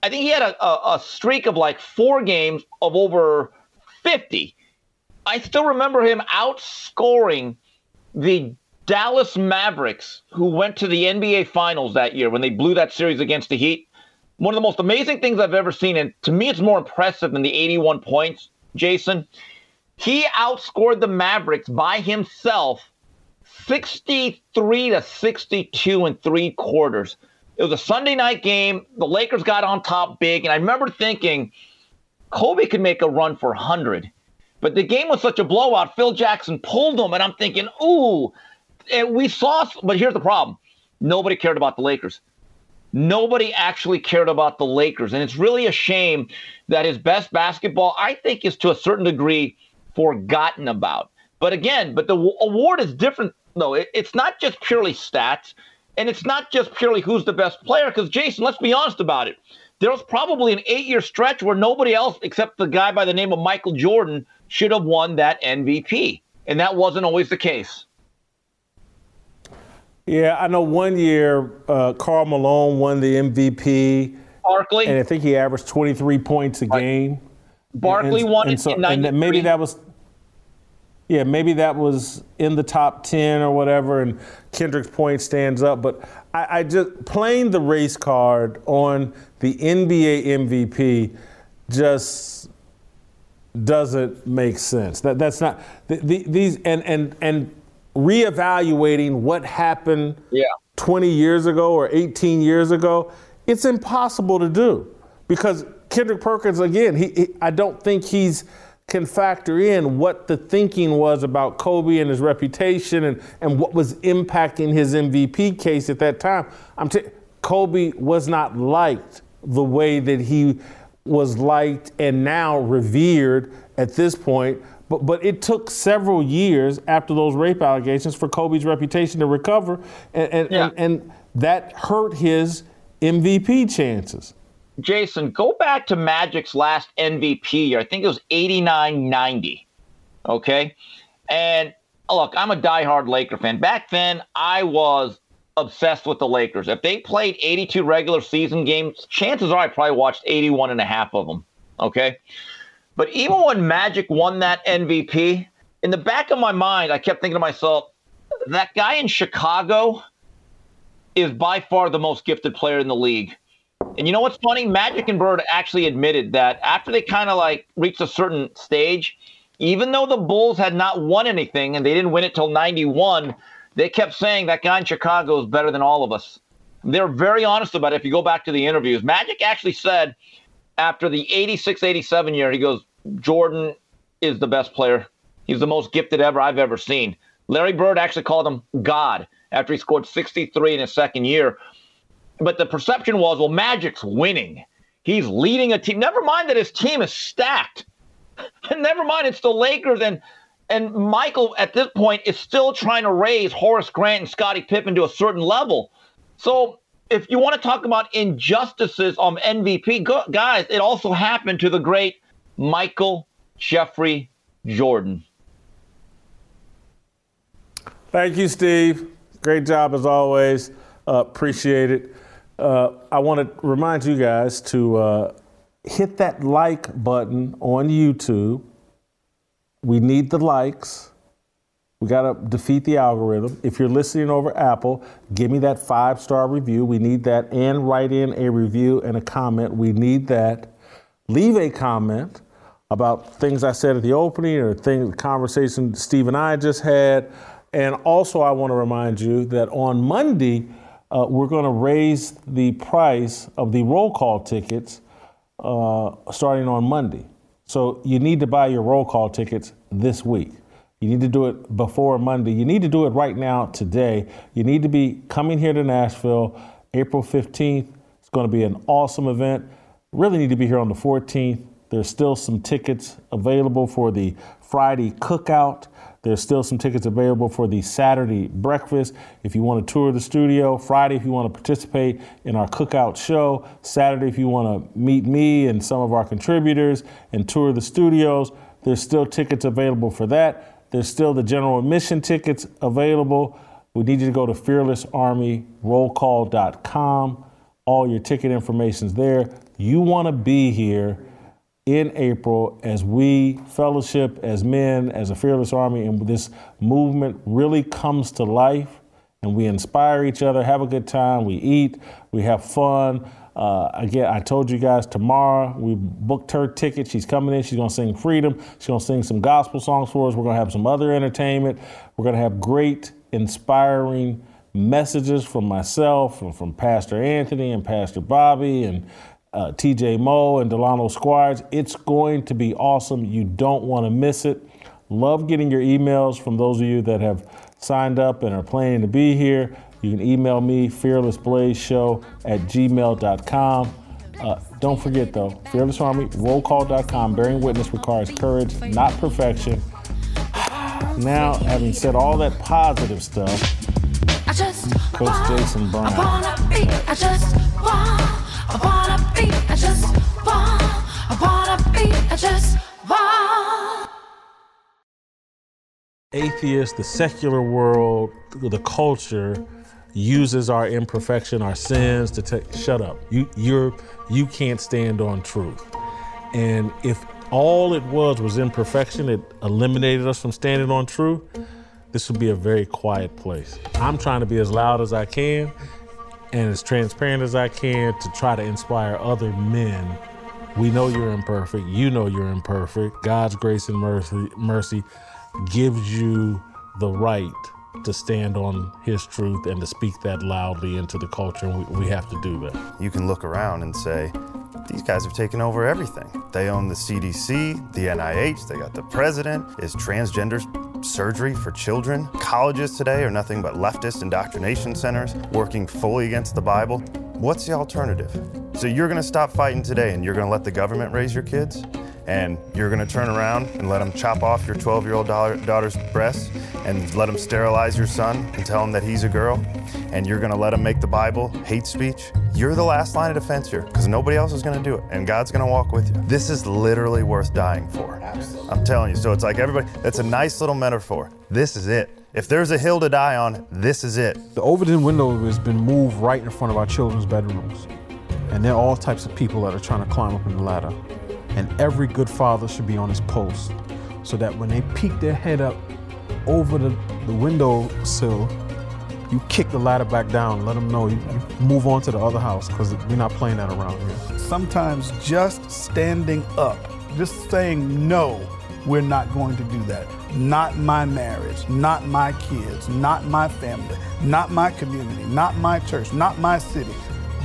S2: I think he had a, a, a streak of like four games of over 50. I still remember him outscoring the Dallas Mavericks, who went to the NBA Finals that year when they blew that series against the Heat. One of the most amazing things I've ever seen, and to me, it's more impressive than the 81 points, Jason. He outscored the Mavericks by himself 63 to 62 in three quarters. It was a Sunday night game. The Lakers got on top big, and I remember thinking Kobe could make a run for 100. But the game was such a blowout. Phil Jackson pulled them, and I'm thinking, ooh. And we saw, but here's the problem nobody cared about the Lakers. Nobody actually cared about the Lakers. And it's really a shame that his best basketball, I think, is to a certain degree forgotten about. But again, but the award is different, though. it's not just purely stats. And it's not just purely who's the best player, because Jason, let's be honest about it. There was probably an eight year stretch where nobody else except the guy by the name of Michael Jordan should have won that MVP. And that wasn't always the case.
S1: Yeah, I know one year uh, Karl Malone won the MVP.
S2: Barkley.
S1: And I think he averaged 23 points a game.
S2: Barkley
S1: and,
S2: won
S1: and
S2: it
S1: so,
S2: in 93.
S1: And maybe that was yeah, maybe that was in the top 10 or whatever, and Kendrick's point stands up. But I, I just playing the race card on the NBA MVP just doesn't make sense. That that's not the, the, these and and and reevaluating what happened
S2: yeah.
S1: 20 years ago or 18 years ago. It's impossible to do because Kendrick Perkins again. He, he I don't think he's can factor in what the thinking was about Kobe and his reputation and, and what was impacting his MVP case at that time. I'm t- Kobe was not liked the way that he was liked and now revered at this point. But, but it took several years after those rape allegations for Kobe's reputation to recover, and, and,
S2: Yeah.
S1: and, and that hurt his MVP chances.
S2: Jason, go back to Magic's last MVP year. I think it was 89 90. Okay. And look, I'm a diehard Laker fan. Back then, I was obsessed with the Lakers. If they played 82 regular season games, chances are I probably watched 81 and a half of them. Okay. But even when Magic won that MVP, in the back of my mind, I kept thinking to myself, that guy in Chicago is by far the most gifted player in the league. And you know what's funny? Magic and Bird actually admitted that after they kind of like reached a certain stage, even though the Bulls had not won anything and they didn't win it till 91, they kept saying that guy in Chicago is better than all of us. They're very honest about it. If you go back to the interviews, Magic actually said after the 86 87 year, he goes, Jordan is the best player. He's the most gifted ever I've ever seen. Larry Bird actually called him God after he scored 63 in his second year but the perception was, well, Magic's winning. He's leading a team. Never mind that his team is stacked. And never mind it's the Lakers and and Michael at this point is still trying to raise Horace Grant and Scottie Pippen to a certain level. So if you want to talk about injustices on MVP, go, guys, it also happened to the great Michael Jeffrey Jordan.
S1: Thank you, Steve. Great job as always. Uh, appreciate it. Uh, I want to remind you guys to uh, hit that like button on YouTube. We need the likes. We got to defeat the algorithm. If you're listening over Apple, give me that five star review. We need that. And write in a review and a comment. We need that. Leave a comment about things I said at the opening or things, the conversation Steve and I just had. And also, I want to remind you that on Monday, uh, we're going to raise the price of the roll call tickets uh, starting on Monday. So you need to buy your roll call tickets this week. You need to do it before Monday. You need to do it right now, today. You need to be coming here to Nashville April 15th. It's going to be an awesome event. Really need to be here on the 14th. There's still some tickets available for the Friday cookout. There's still some tickets available for the Saturday breakfast. If you want to tour the studio, Friday, if you want to participate in our cookout show, Saturday, if you want to meet me and some of our contributors and tour the studios, there's still tickets available for that. There's still the general admission tickets available. We need you to go to fearlessarmyrollcall.com. All your ticket information's there. You want to be here in April as we fellowship as men, as a fearless army, and this movement really comes to life and we inspire each other, have a good time, we eat, we have fun. Uh, again, I told you guys tomorrow we booked her ticket. She's coming in. She's to sing Freedom. She's to sing some gospel songs for us. We're to have some other entertainment. We're to have great, inspiring messages from myself and from Pastor Anthony and Pastor Bobby and uh, TJ Moe and Delano Squires. It's going to be awesome. You don't want to miss it. Love getting your emails from those of you that have signed up and are planning to be here. You can email me, fearlessblazeshow at gmail.com. Uh, don't forget though, Fearless Army, rollcall.com. Bearing witness requires courage, not perfection. Now, having said all that positive stuff,
S5: I just
S1: Coach Jason Brown.
S5: I wanna be, I just want, I wanna be, I just want, I wanna be, I just want.
S1: atheists, the secular world, the culture uses our imperfection, our sins to. Shut up. You you're you can't stand on truth. And if all it was was imperfection, it eliminated us from standing on truth. This would be a very quiet place. I'm trying to be as loud as I can and as transparent as I can to try to inspire other men. We know you're imperfect. You know you're imperfect. God's grace and mercy, mercy gives you the right to stand on His truth and to speak that loudly into the culture. We, we have to do that.
S6: You can look around and say, these guys have taken over everything. They own the CDC, the NIH, they got the president. Is transgender surgery for children? Colleges today are nothing but leftist indoctrination centers working fully against the Bible. what's the alternative? So you're going to stop fighting today and you're going to let the government raise your kids? And you're going to turn around and let them chop off your 12 year old daughter's breasts and let them sterilize your son and tell him that he's a girl? And you're going to let them make the Bible hate speech? You're the last line of defense here because nobody else is going to do it. And God's going to walk with you. This is literally worth dying for. Absolutely. I'm telling you. So it's like everybody, that's a nice little metaphor. This is it. If there's a hill to die on, this is it.
S7: The Overton window has been moved right in front of our children's bedrooms. And there are all types of people that are trying to climb up in the ladder. And every good father should be on his post so that when they peek their head up over the, the window sill, you kick the ladder back down, let them know you, you move on to the other house because we're not playing that around here.
S8: Sometimes just standing up, just saying no, we're not going to do that. Not my marriage, not my kids, not my family, not my community, not my church, not my city.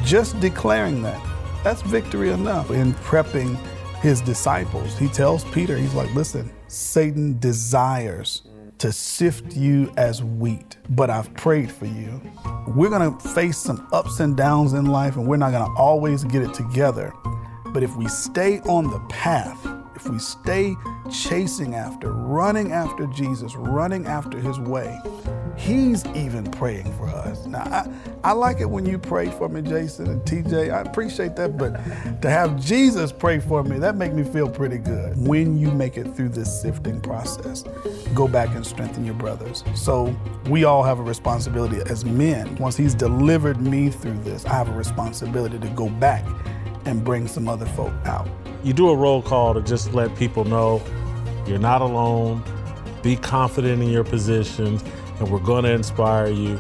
S8: Just declaring that, that's victory enough. In prepping his disciples, he tells Peter, he's like, listen, Satan desires to sift you as wheat, but I've prayed for you. We're gonna face some ups and downs in life, and we're not gonna always get it together. But if we stay on the path, if we stay chasing after, running after Jesus, running after his way, he's even praying for us. Now, I, I like it when you pray for me, Jason and TJ. I appreciate that, but to have Jesus pray for me, that makes me feel pretty good. When you make it through this sifting process, go back and strengthen your brothers. So we all have a responsibility as men. Once he's delivered me through this, I have a responsibility to go back and bring some other folk out
S1: you do a roll call to just let people know you're not alone. Be confident in your position, and we're going to inspire you.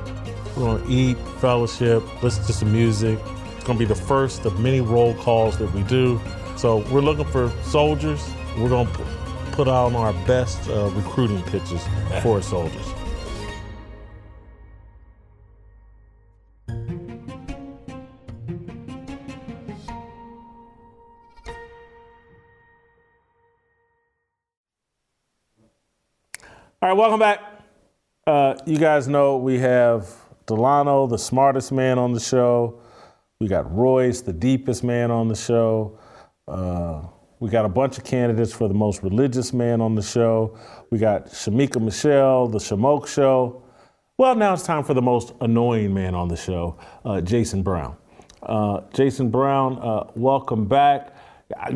S1: We're going to eat, fellowship, listen to some music. It's going to be the first of many roll calls that we do. So we're looking for soldiers. We're going to put on our best uh, recruiting pitches for soldiers. All right, welcome back. Uh, you guys know we have Delano, the smartest man on the show. We got Royce, the deepest man on the show. Uh, we got a bunch of candidates for the most religious man on the show. We got Shamika Michelle, the Shamoke Show. Well, now it's time for the most annoying man on the show, uh, Jason Brown. Uh, Jason Brown, uh, welcome back.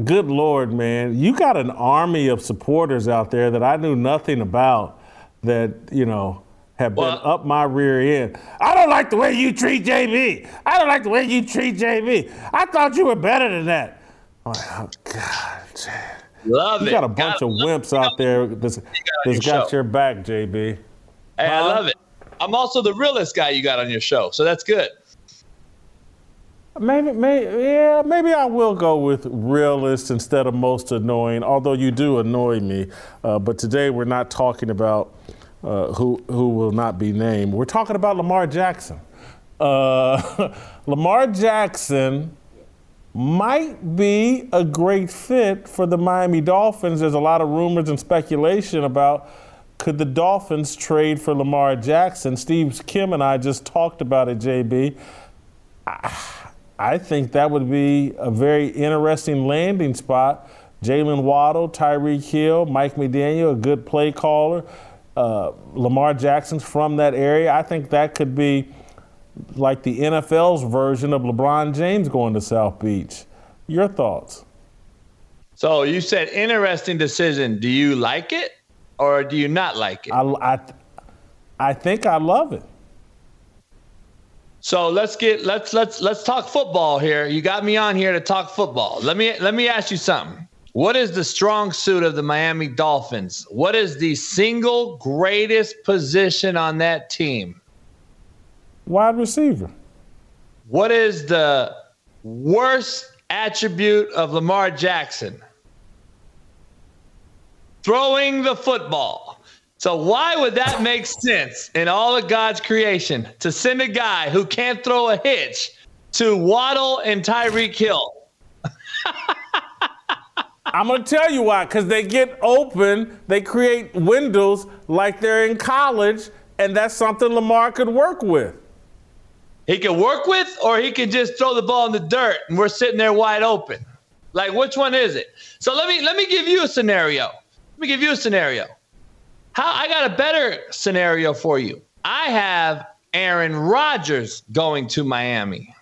S1: Good Lord, man. You got an army of supporters out there that I knew nothing about that, you know, have been up my rear end. I don't like the way you treat JB. I don't like the way you treat JB. I thought you were better than that. Like, oh, God.
S2: Love
S1: you
S2: it.
S1: You got a bunch got of wimps out there that's, that's got your back, JB.
S2: Hey, huh? I love it. I'm also the realest guy you got on your show, so that's good.
S1: Maybe, maybe, yeah, maybe I will go with realist instead of most annoying. Although you do annoy me, uh, but today we're not talking about uh, who who will not be named. We're talking about Lamar Jackson. Uh, Lamar Jackson might be a great fit for the Miami Dolphins. There's a lot of rumors and speculation about could the Dolphins trade for Lamar Jackson. Steve Kim and I just talked about it, JB. I, I think that would be a very interesting landing spot. Jaylen Waddle, Tyreek Hill, Mike McDaniel, a good play caller. Uh, Lamar Jackson's from that area. I think that could be like the NFL's version of LeBron James going to South Beach. Your thoughts?
S2: So you said interesting decision. Do you like it or do you not like it?
S1: I, I, I think I love it.
S2: So let's get let's let's let's talk football here. You got me on here to talk football. Let me let me ask you something. What is the strong suit of the Miami Dolphins? What is the single greatest position on that team?
S1: Wide receiver.
S2: What is the worst attribute of Lamar Jackson? Throwing the football. So why would that make sense in all of God's creation to send a guy who can't throw a hitch to Waddle and Tyreek Hill?
S1: I'm gonna tell you why. Because they get open, they create windows like they're in college, and that's something Lamar could work with.
S9: he can work with, or he can just throw the ball in the dirt and we're sitting there wide open. Like, which one is it? So let me let me give you a scenario. Let me give you a scenario. How I got a better scenario for you. I have Aaron Rodgers going to Miami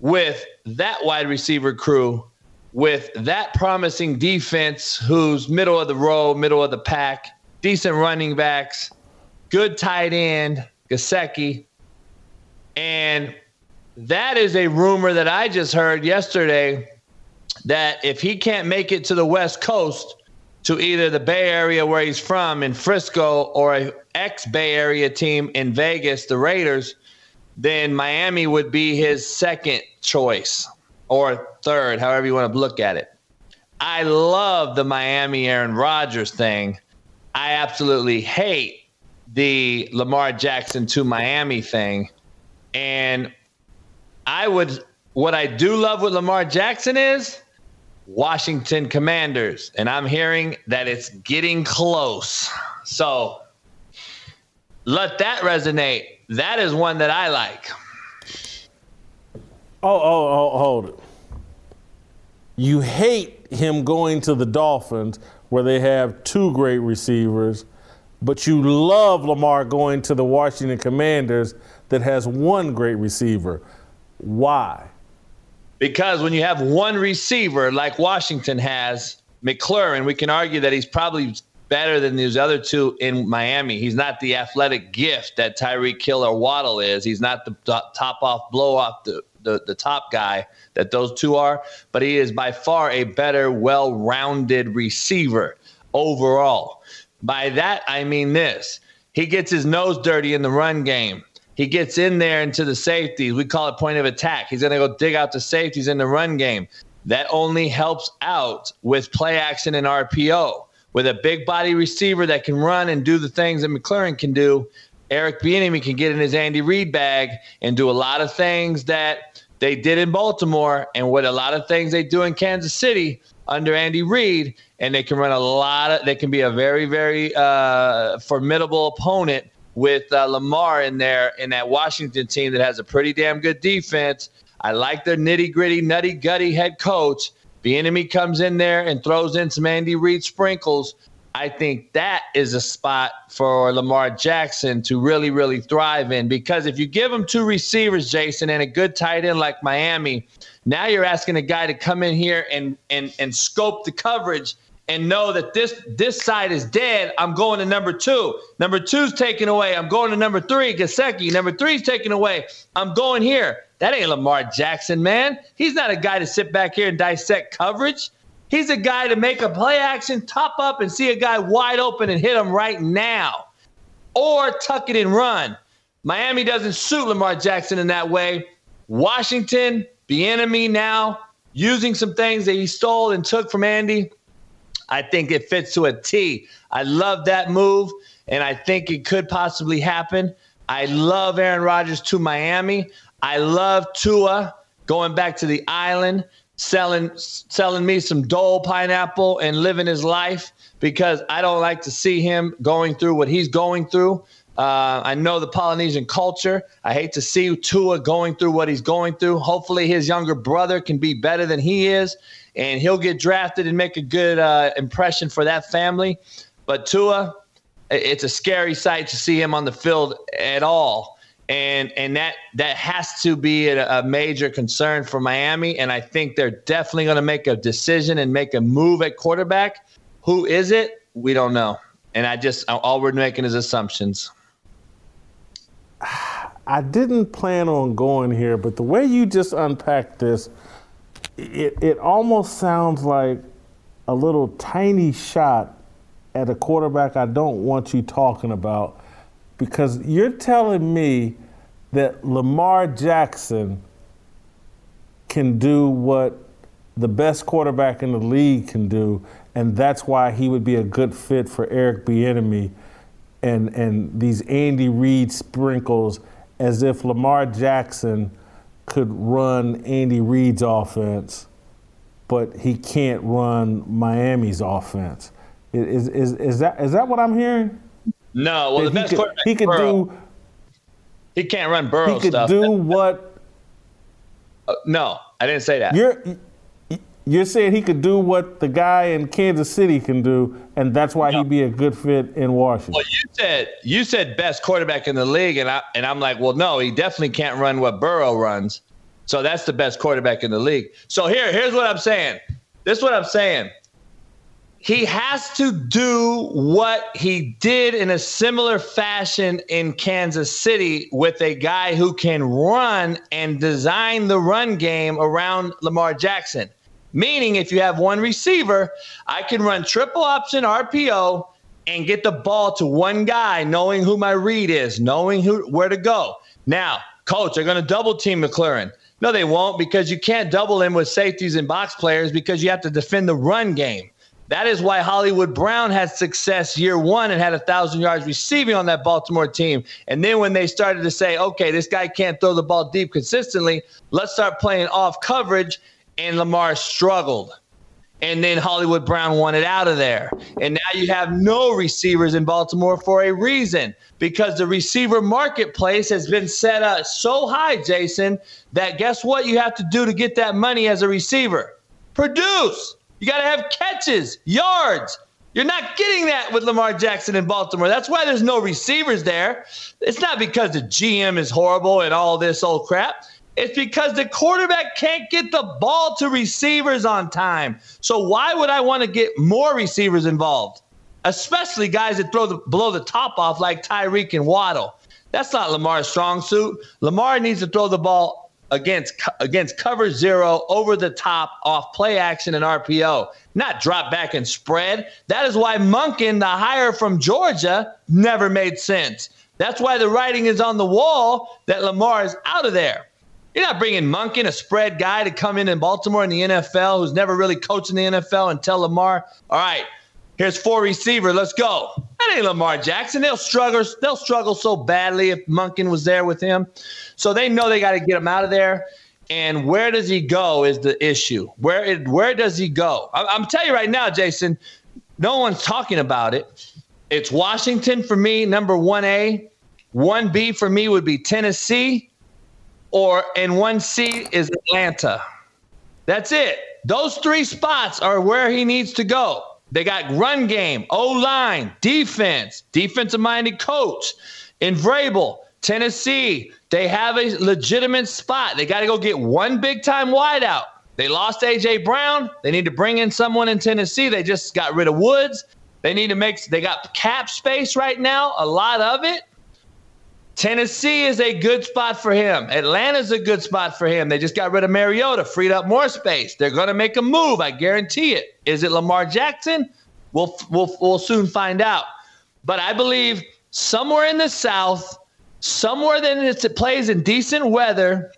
S9: with that wide receiver crew, with that promising defense, who's middle of the row, middle of the pack, decent running backs, good tight end, Gesicki. and that is a rumor that I just heard yesterday that if he can't make it to the West Coast, to either the Bay Area where he's from in Frisco or a ex Bay Area team in Vegas, the Raiders, then Miami would be his second choice or third, however you want to look at it. I love the Miami Aaron Rodgers thing. I absolutely hate the Lamar Jackson to Miami thing. And I would, what I do love with Lamar Jackson is Washington Commanders. And I'm hearing that it's getting close. So let that resonate. That is one that I like.
S1: Oh, oh, oh, hold it. You hate him going to the Dolphins where they have two great receivers, but you love Lamar going to the Washington Commanders that has one great receiver. Why?
S9: Because when you have one receiver like Washington has, McLaurin, we can argue that he's probably better than these other two in Miami. He's not the athletic gift that Tyreek Hill or Waddle is. He's not the top off, blow off the, the, the top guy that those two are, but he is by far a better, well rounded receiver overall. By that, I mean this he gets his nose dirty in the run game. He gets in there into the safeties. We call it point of attack. He's going to go dig out the safeties in the run game. That only helps out with play action and RPO. With a big body receiver that can run and do the things that McLaurin can do, Eric Bieniemy can get in his Andy Reid bag and do a lot of things that they did in Baltimore and what a lot of things they do in Kansas City under Andy Reid. And they can run a lot of, they can be a very, very uh, formidable opponent with uh, Lamar in there in that Washington team that has a pretty damn good defense. I like their nitty gritty, nutty gutty head coach. Bieniemy comes in there and throws in some Andy Reid sprinkles. I think that is a spot for Lamar Jackson to really, really thrive in because if you give him two receivers, Jason, and a good tight end like Miami, now you're asking a guy to come in here and and and scope the coverage and know that this this side is dead, I'm going to number two. Number two's taken away. I'm going to number three, Gesicki. Number three's taken away. I'm going here. That ain't Lamar Jackson, man. He's not a guy to sit back here and dissect coverage. He's a guy to make a play action, top up, and see a guy wide open and hit him right now. Or tuck it and run. Miami doesn't suit Lamar Jackson in that way. Washington, Bieniemy now, using some things that he stole and took from Andy I think it fits to a T. I love that move, and I think it could possibly happen. I love Aaron Rodgers to Miami. I love Tua going back to the island, selling selling me some Dole pineapple and living his life because I don't like to see him going through what he's going through. Uh, I know the Polynesian culture. I hate to see Tua going through what he's going through. Hopefully, his younger brother can be better than he is and he'll get drafted and make a good uh, impression for that family. But Tua, it's a scary sight to see him on the field at all. And, and that that has to be a, a major concern for Miami. And I think they're definitely going to make a decision and make a move at quarterback. Who is it? We don't know. And I just all we're making is assumptions.
S1: I didn't plan on going here, but the way you just unpacked this, it, it almost sounds like a little tiny shot at a quarterback I don't want you talking about because you're telling me that Lamar Jackson can do what the best quarterback in the league can do, and that's why he would be a good fit for Eric Bieniemy and and these Andy Reid sprinkles as if Lamar Jackson could run Andy Reid's offense, but he can't run Miami's offense. Is, is, is, that, is that what I'm hearing?
S9: No. Well,
S1: that
S9: the best
S1: he could, he could do.
S9: He can't run Burrow
S1: he could
S9: stuff.
S1: do what
S9: Uh, no, I didn't say that.
S1: you're you're saying he could do what the guy in Kansas City can do, and that's why he'd be a good fit in Washington.
S9: Well, you said you said best quarterback in the league, and I and I'm like, well, no, he definitely can't run what Burrow runs. So that's the best quarterback in the league. So here, here's what I'm saying. This is what I'm saying. He has to do what he did in a similar fashion in Kansas City with a guy who can run and design the run game around Lamar Jackson. Meaning, if you have one receiver, I can run triple option RPO and get the ball to one guy, knowing who my read is, knowing who where to go. Now, coach, they're going to double team McLaurin. No, they won't because you can't double him with safeties and box players because you have to defend the run game. That is why Hollywood Brown had success year one and had a thousand yards receiving on that Baltimore team. And then when they started to say, okay, this guy can't throw the ball deep consistently, let's start playing off coverage. And Lamar struggled. And then Hollywood Brown wanted out of there. And now you have no receivers in Baltimore for a reason because the receiver marketplace has been set up so high, Jason, that guess what you have to do to get that money as a receiver? Produce. You got to have catches, yards. You're not getting that with Lamar Jackson in Baltimore. That's why there's no receivers there. It's not because the GM is horrible and all this old crap. It's because the quarterback can't get the ball to receivers on time. So why would I want to get more receivers involved? Especially guys that throw the blow the top off like Tyreek and Waddle. That's not Lamar's strong suit. Lamar needs to throw the ball against against cover zero over the top off play action and RPO, not drop back and spread. That is why Monken, the hire from Georgia, never made sense. That's why the writing is on the wall that Lamar is out of there. You're not bringing Monken, a spread guy, to come in in Baltimore in the NFL who's never really coached in the NFL and tell Lamar, all right, here's four receiver, let's go. That ain't Lamar Jackson. They'll struggle. They'll struggle so badly if Monken was there with him. So they know they got to get him out of there. And where does he go is the issue. Where it, where does he go? I, I'm telling you right now, Jason. No one's talking about it. It's Washington for me, number one A. One B for me would be Tennessee or and one C is Atlanta. That's it. Those three spots are where he needs to go. They got run game, O line, defense, defensive minded coach. In Vrabel, Tennessee, they have a legitimate spot. They got to go get one big time wideout. They lost AJ Brown. They need to bring in someone in Tennessee. They just got rid of Woods. They need to make. They got cap space right now, a lot of it. Tennessee is a good spot for him. Atlanta's a good spot for him. They just got rid of Mariota, freed up more space. They're going to make a move. I guarantee it. Is it Lamar Jackson? We'll, we'll, we'll soon find out. But I believe somewhere in the South, somewhere that it plays in decent weather,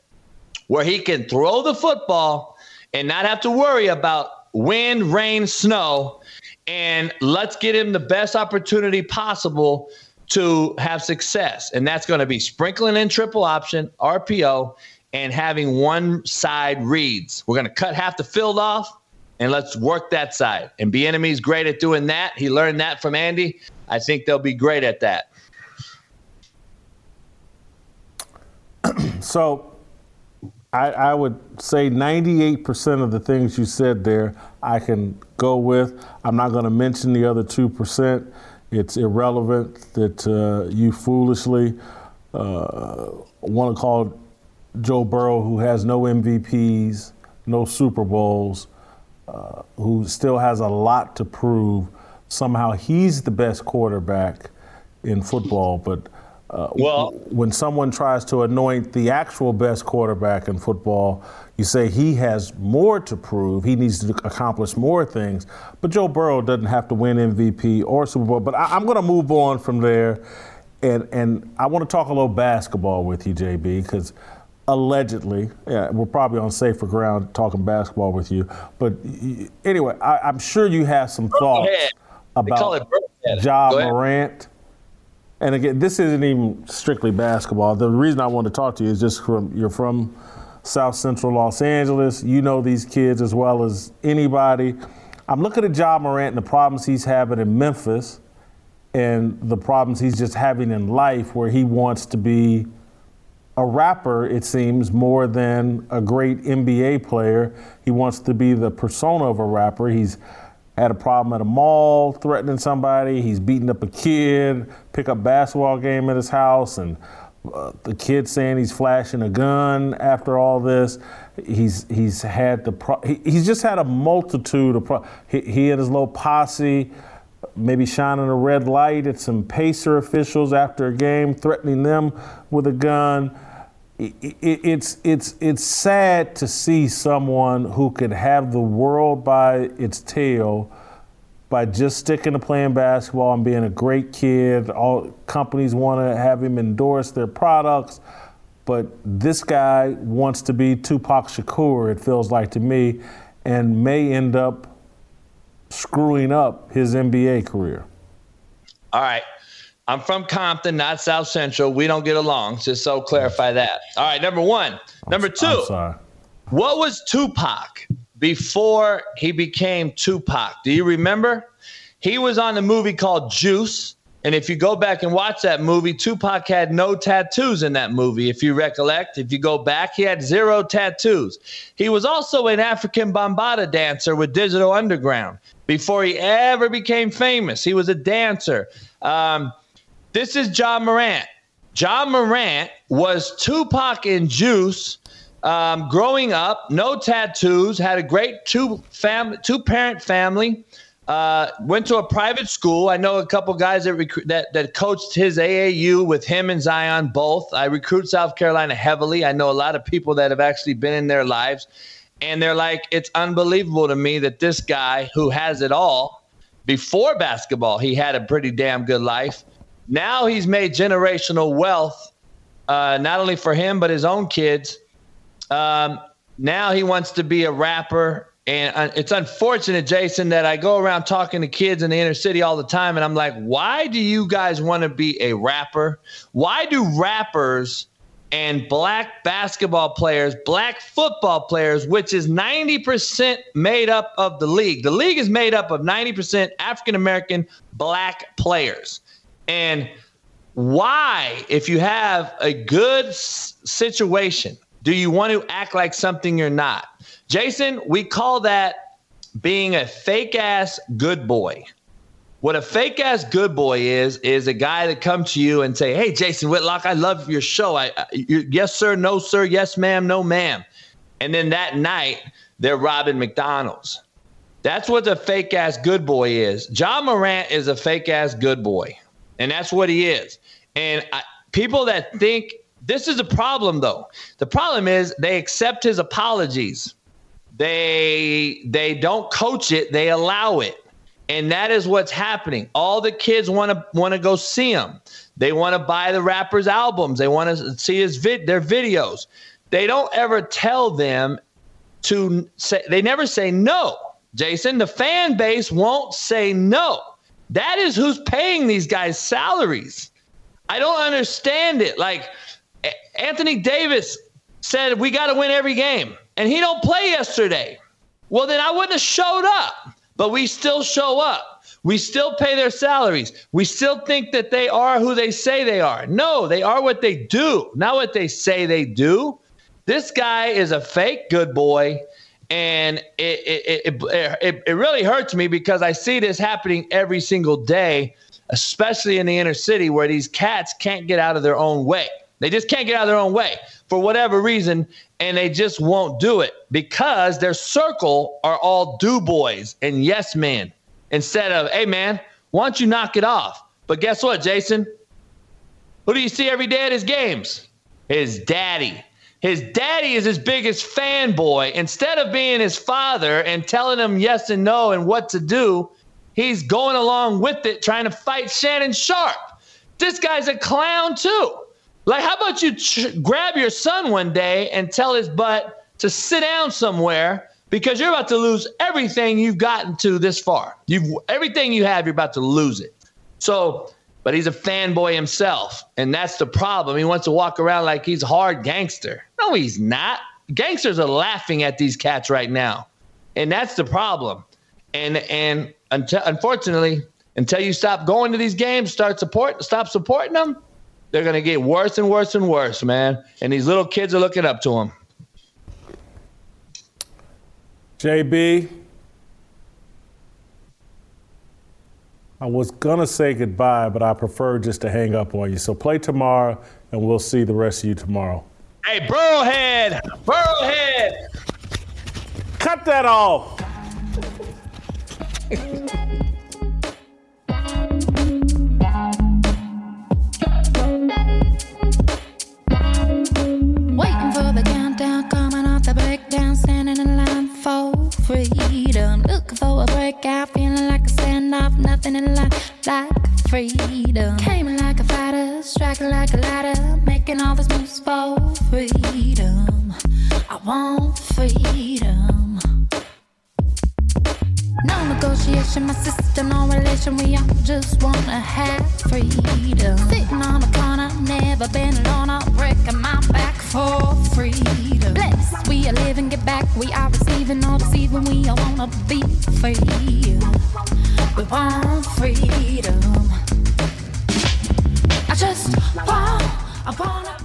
S9: where he can throw the football and not have to worry about wind, rain, snow, and let's get him the best opportunity possible to have success. And that's going to be sprinkling in triple option, RPO, and having one side reads. We're going to cut half the field off and let's work that side. And Bieniemy's great at doing that. He learned that from Andy. I think they'll be great at that.
S1: So I, I would say 98% of the things you said there, I can go with. I'm not going to mention the other 2%. It's irrelevant that uh, you foolishly uh, want to call Joe Burrow, who has no MVPs, no Super Bowls, uh, who still has a lot to prove. Somehow he's the best quarterback in football, but uh,
S9: well,
S1: when someone tries to anoint the actual best quarterback in football, you say he has more to prove. He needs to accomplish more things. But Joe Burrow doesn't have to win MVP or Super Bowl. But I, am going to move on from there, and and I want to talk a little basketball with you, JB, because allegedly, yeah, we're probably on safer ground talking basketball with you. But anyway, I, am sure you have some thoughts about Ja Morant and again, this isn't even strictly basketball. The reason I wanted to talk to you is just from you're from South Central Los Angeles. You know these kids as well as anybody. I'm looking at Ja Morant and the problems he's having in Memphis and the problems he's just having in life where he wants to be a rapper, it seems, more than a great NBA player. He wants to be the persona of a rapper. He's had a problem at a mall, threatening somebody. He's beating up a kid, pick up basketball game at his house, and uh, the kid saying he's flashing a gun after all this. He's he's had the pro- he, he's just had a multitude of pro- he, he and his little posse maybe shining a red light at some Pacer officials after a game, threatening them with a gun. It, it, it's it's it's sad to see someone who could have the world by its tail by just sticking to playing basketball and being a great kid. All companies want to have him endorse their products, but this guy wants to be Tupac Shakur. It feels like to me, and may end up screwing up his NBA career?
S9: All right. I'm from Compton, not South Central. We don't get along, just so clarify that. All right, number one. Number 2 what was Tupac before he became Tupac? Do you remember? He was on a movie called Juice. And if you go back and watch that movie, Tupac had no tattoos in that movie. If you recollect, if you go back, he had zero tattoos. He was also an African Bambaataa dancer with Digital Underground before he ever became famous. He was a dancer. Um, this is Ja Morant. Ja Morant was Tupac and Juice. Um, growing up, no tattoos, had a great two fam two parent family. Uh, went to a private school. I know a couple guys that, recruit, that that coached his AAU with him and Zion both. I recruit South Carolina heavily. I know a lot of people that have actually been in their lives, and they're like, it's unbelievable to me that this guy who has it all before basketball, he had a pretty damn good life. Now he's made generational wealth, uh, not only for him but his own kids. Um, now he wants to be a rapper and uh, it's unfortunate, Jason, that I go around talking to kids in the inner city all the time. And I'm like, why do you guys want to be a rapper? Why do rappers and black basketball players, black football players, which is 90% made up of the league, the league is made up of 90% African American black players. And why, if you have a good s- situation, do you want to act like something you're not? Jason, we call that being a fake ass good boy. What a fake ass good boy is is a guy that comes to you and say, "Hey, Jason Whitlock, I love your show. I, I yes sir, no sir, yes ma'am, no ma'am." And then that night they're robbing McDonald's. That's what the fake ass good boy is. Ja Morant is a fake ass good boy, and that's what he is. And I, people that think this is a problem, though, the problem is they accept his apologies. They they don't coach it, they allow it. And that is what's happening. All the kids want to want to go see him. They want to buy the rapper's albums. They want to see his vid their videos. They don't ever tell them to say they never say no. Jason, the fan base won't say no. That is who's paying these guys salaries. I don't understand it. Like Anthony Davis said we got to win every game and he don't play yesterday. Well, then I wouldn't have showed up. But we still show up. We still pay their salaries. We still think that they are who they say they are. No, they are what they do, not what they say they do. This guy is a fake good boy. And it, it, it, it, it really hurts me because I see this happening every single day, especially in the inner city where these cats can't get out of their own way. They just can't get out of their own way for whatever reason, and they just won't do it because their circle are all do boys and yes men instead of, hey man, why don't you knock it off? But guess what, Jason? Who do you see every day at his games? His daddy. His daddy is his biggest fanboy. Instead of being his father and telling him yes and no and what to do, he's going along with it, trying to fight Shannon Sharpe. This guy's a clown too. Like, how about you grab your son one day and tell his butt to sit down somewhere because you're about to lose everything you've gotten to this far. You've everything you have, you're about to lose it. So, but he's a fanboy himself, and that's the problem. He wants to walk around like he's hard gangster. No, he's not. Gangsters are laughing at these cats right now, and that's the problem. And and until, unfortunately, until you stop going to these games, start support, stop supporting them they're going to get worse and worse and worse, man. And these little kids are looking up to him.
S1: JB, I was going to say goodbye, but I prefer just to hang up on you. So play tomorrow, and we'll see the rest of you tomorrow.
S9: Hey, Burrowhead! Burrowhead!
S1: Cut that off!
S5: Waiting for the countdown, coming off the breakdown, Looking for a breakout, feeling like a standoff, nothing in life like freedom. Came like a fighter, striking like a ladder, making all these moves for freedom. I want freedom. No negotiation, my sister, no relation. We all just wanna have freedom. Sitting on a corner, never been alone. I'm breaking my back for freedom. We are living, get back. We are receiving, no deceiving. We all wanna be free. We want freedom. I just want, I wanna.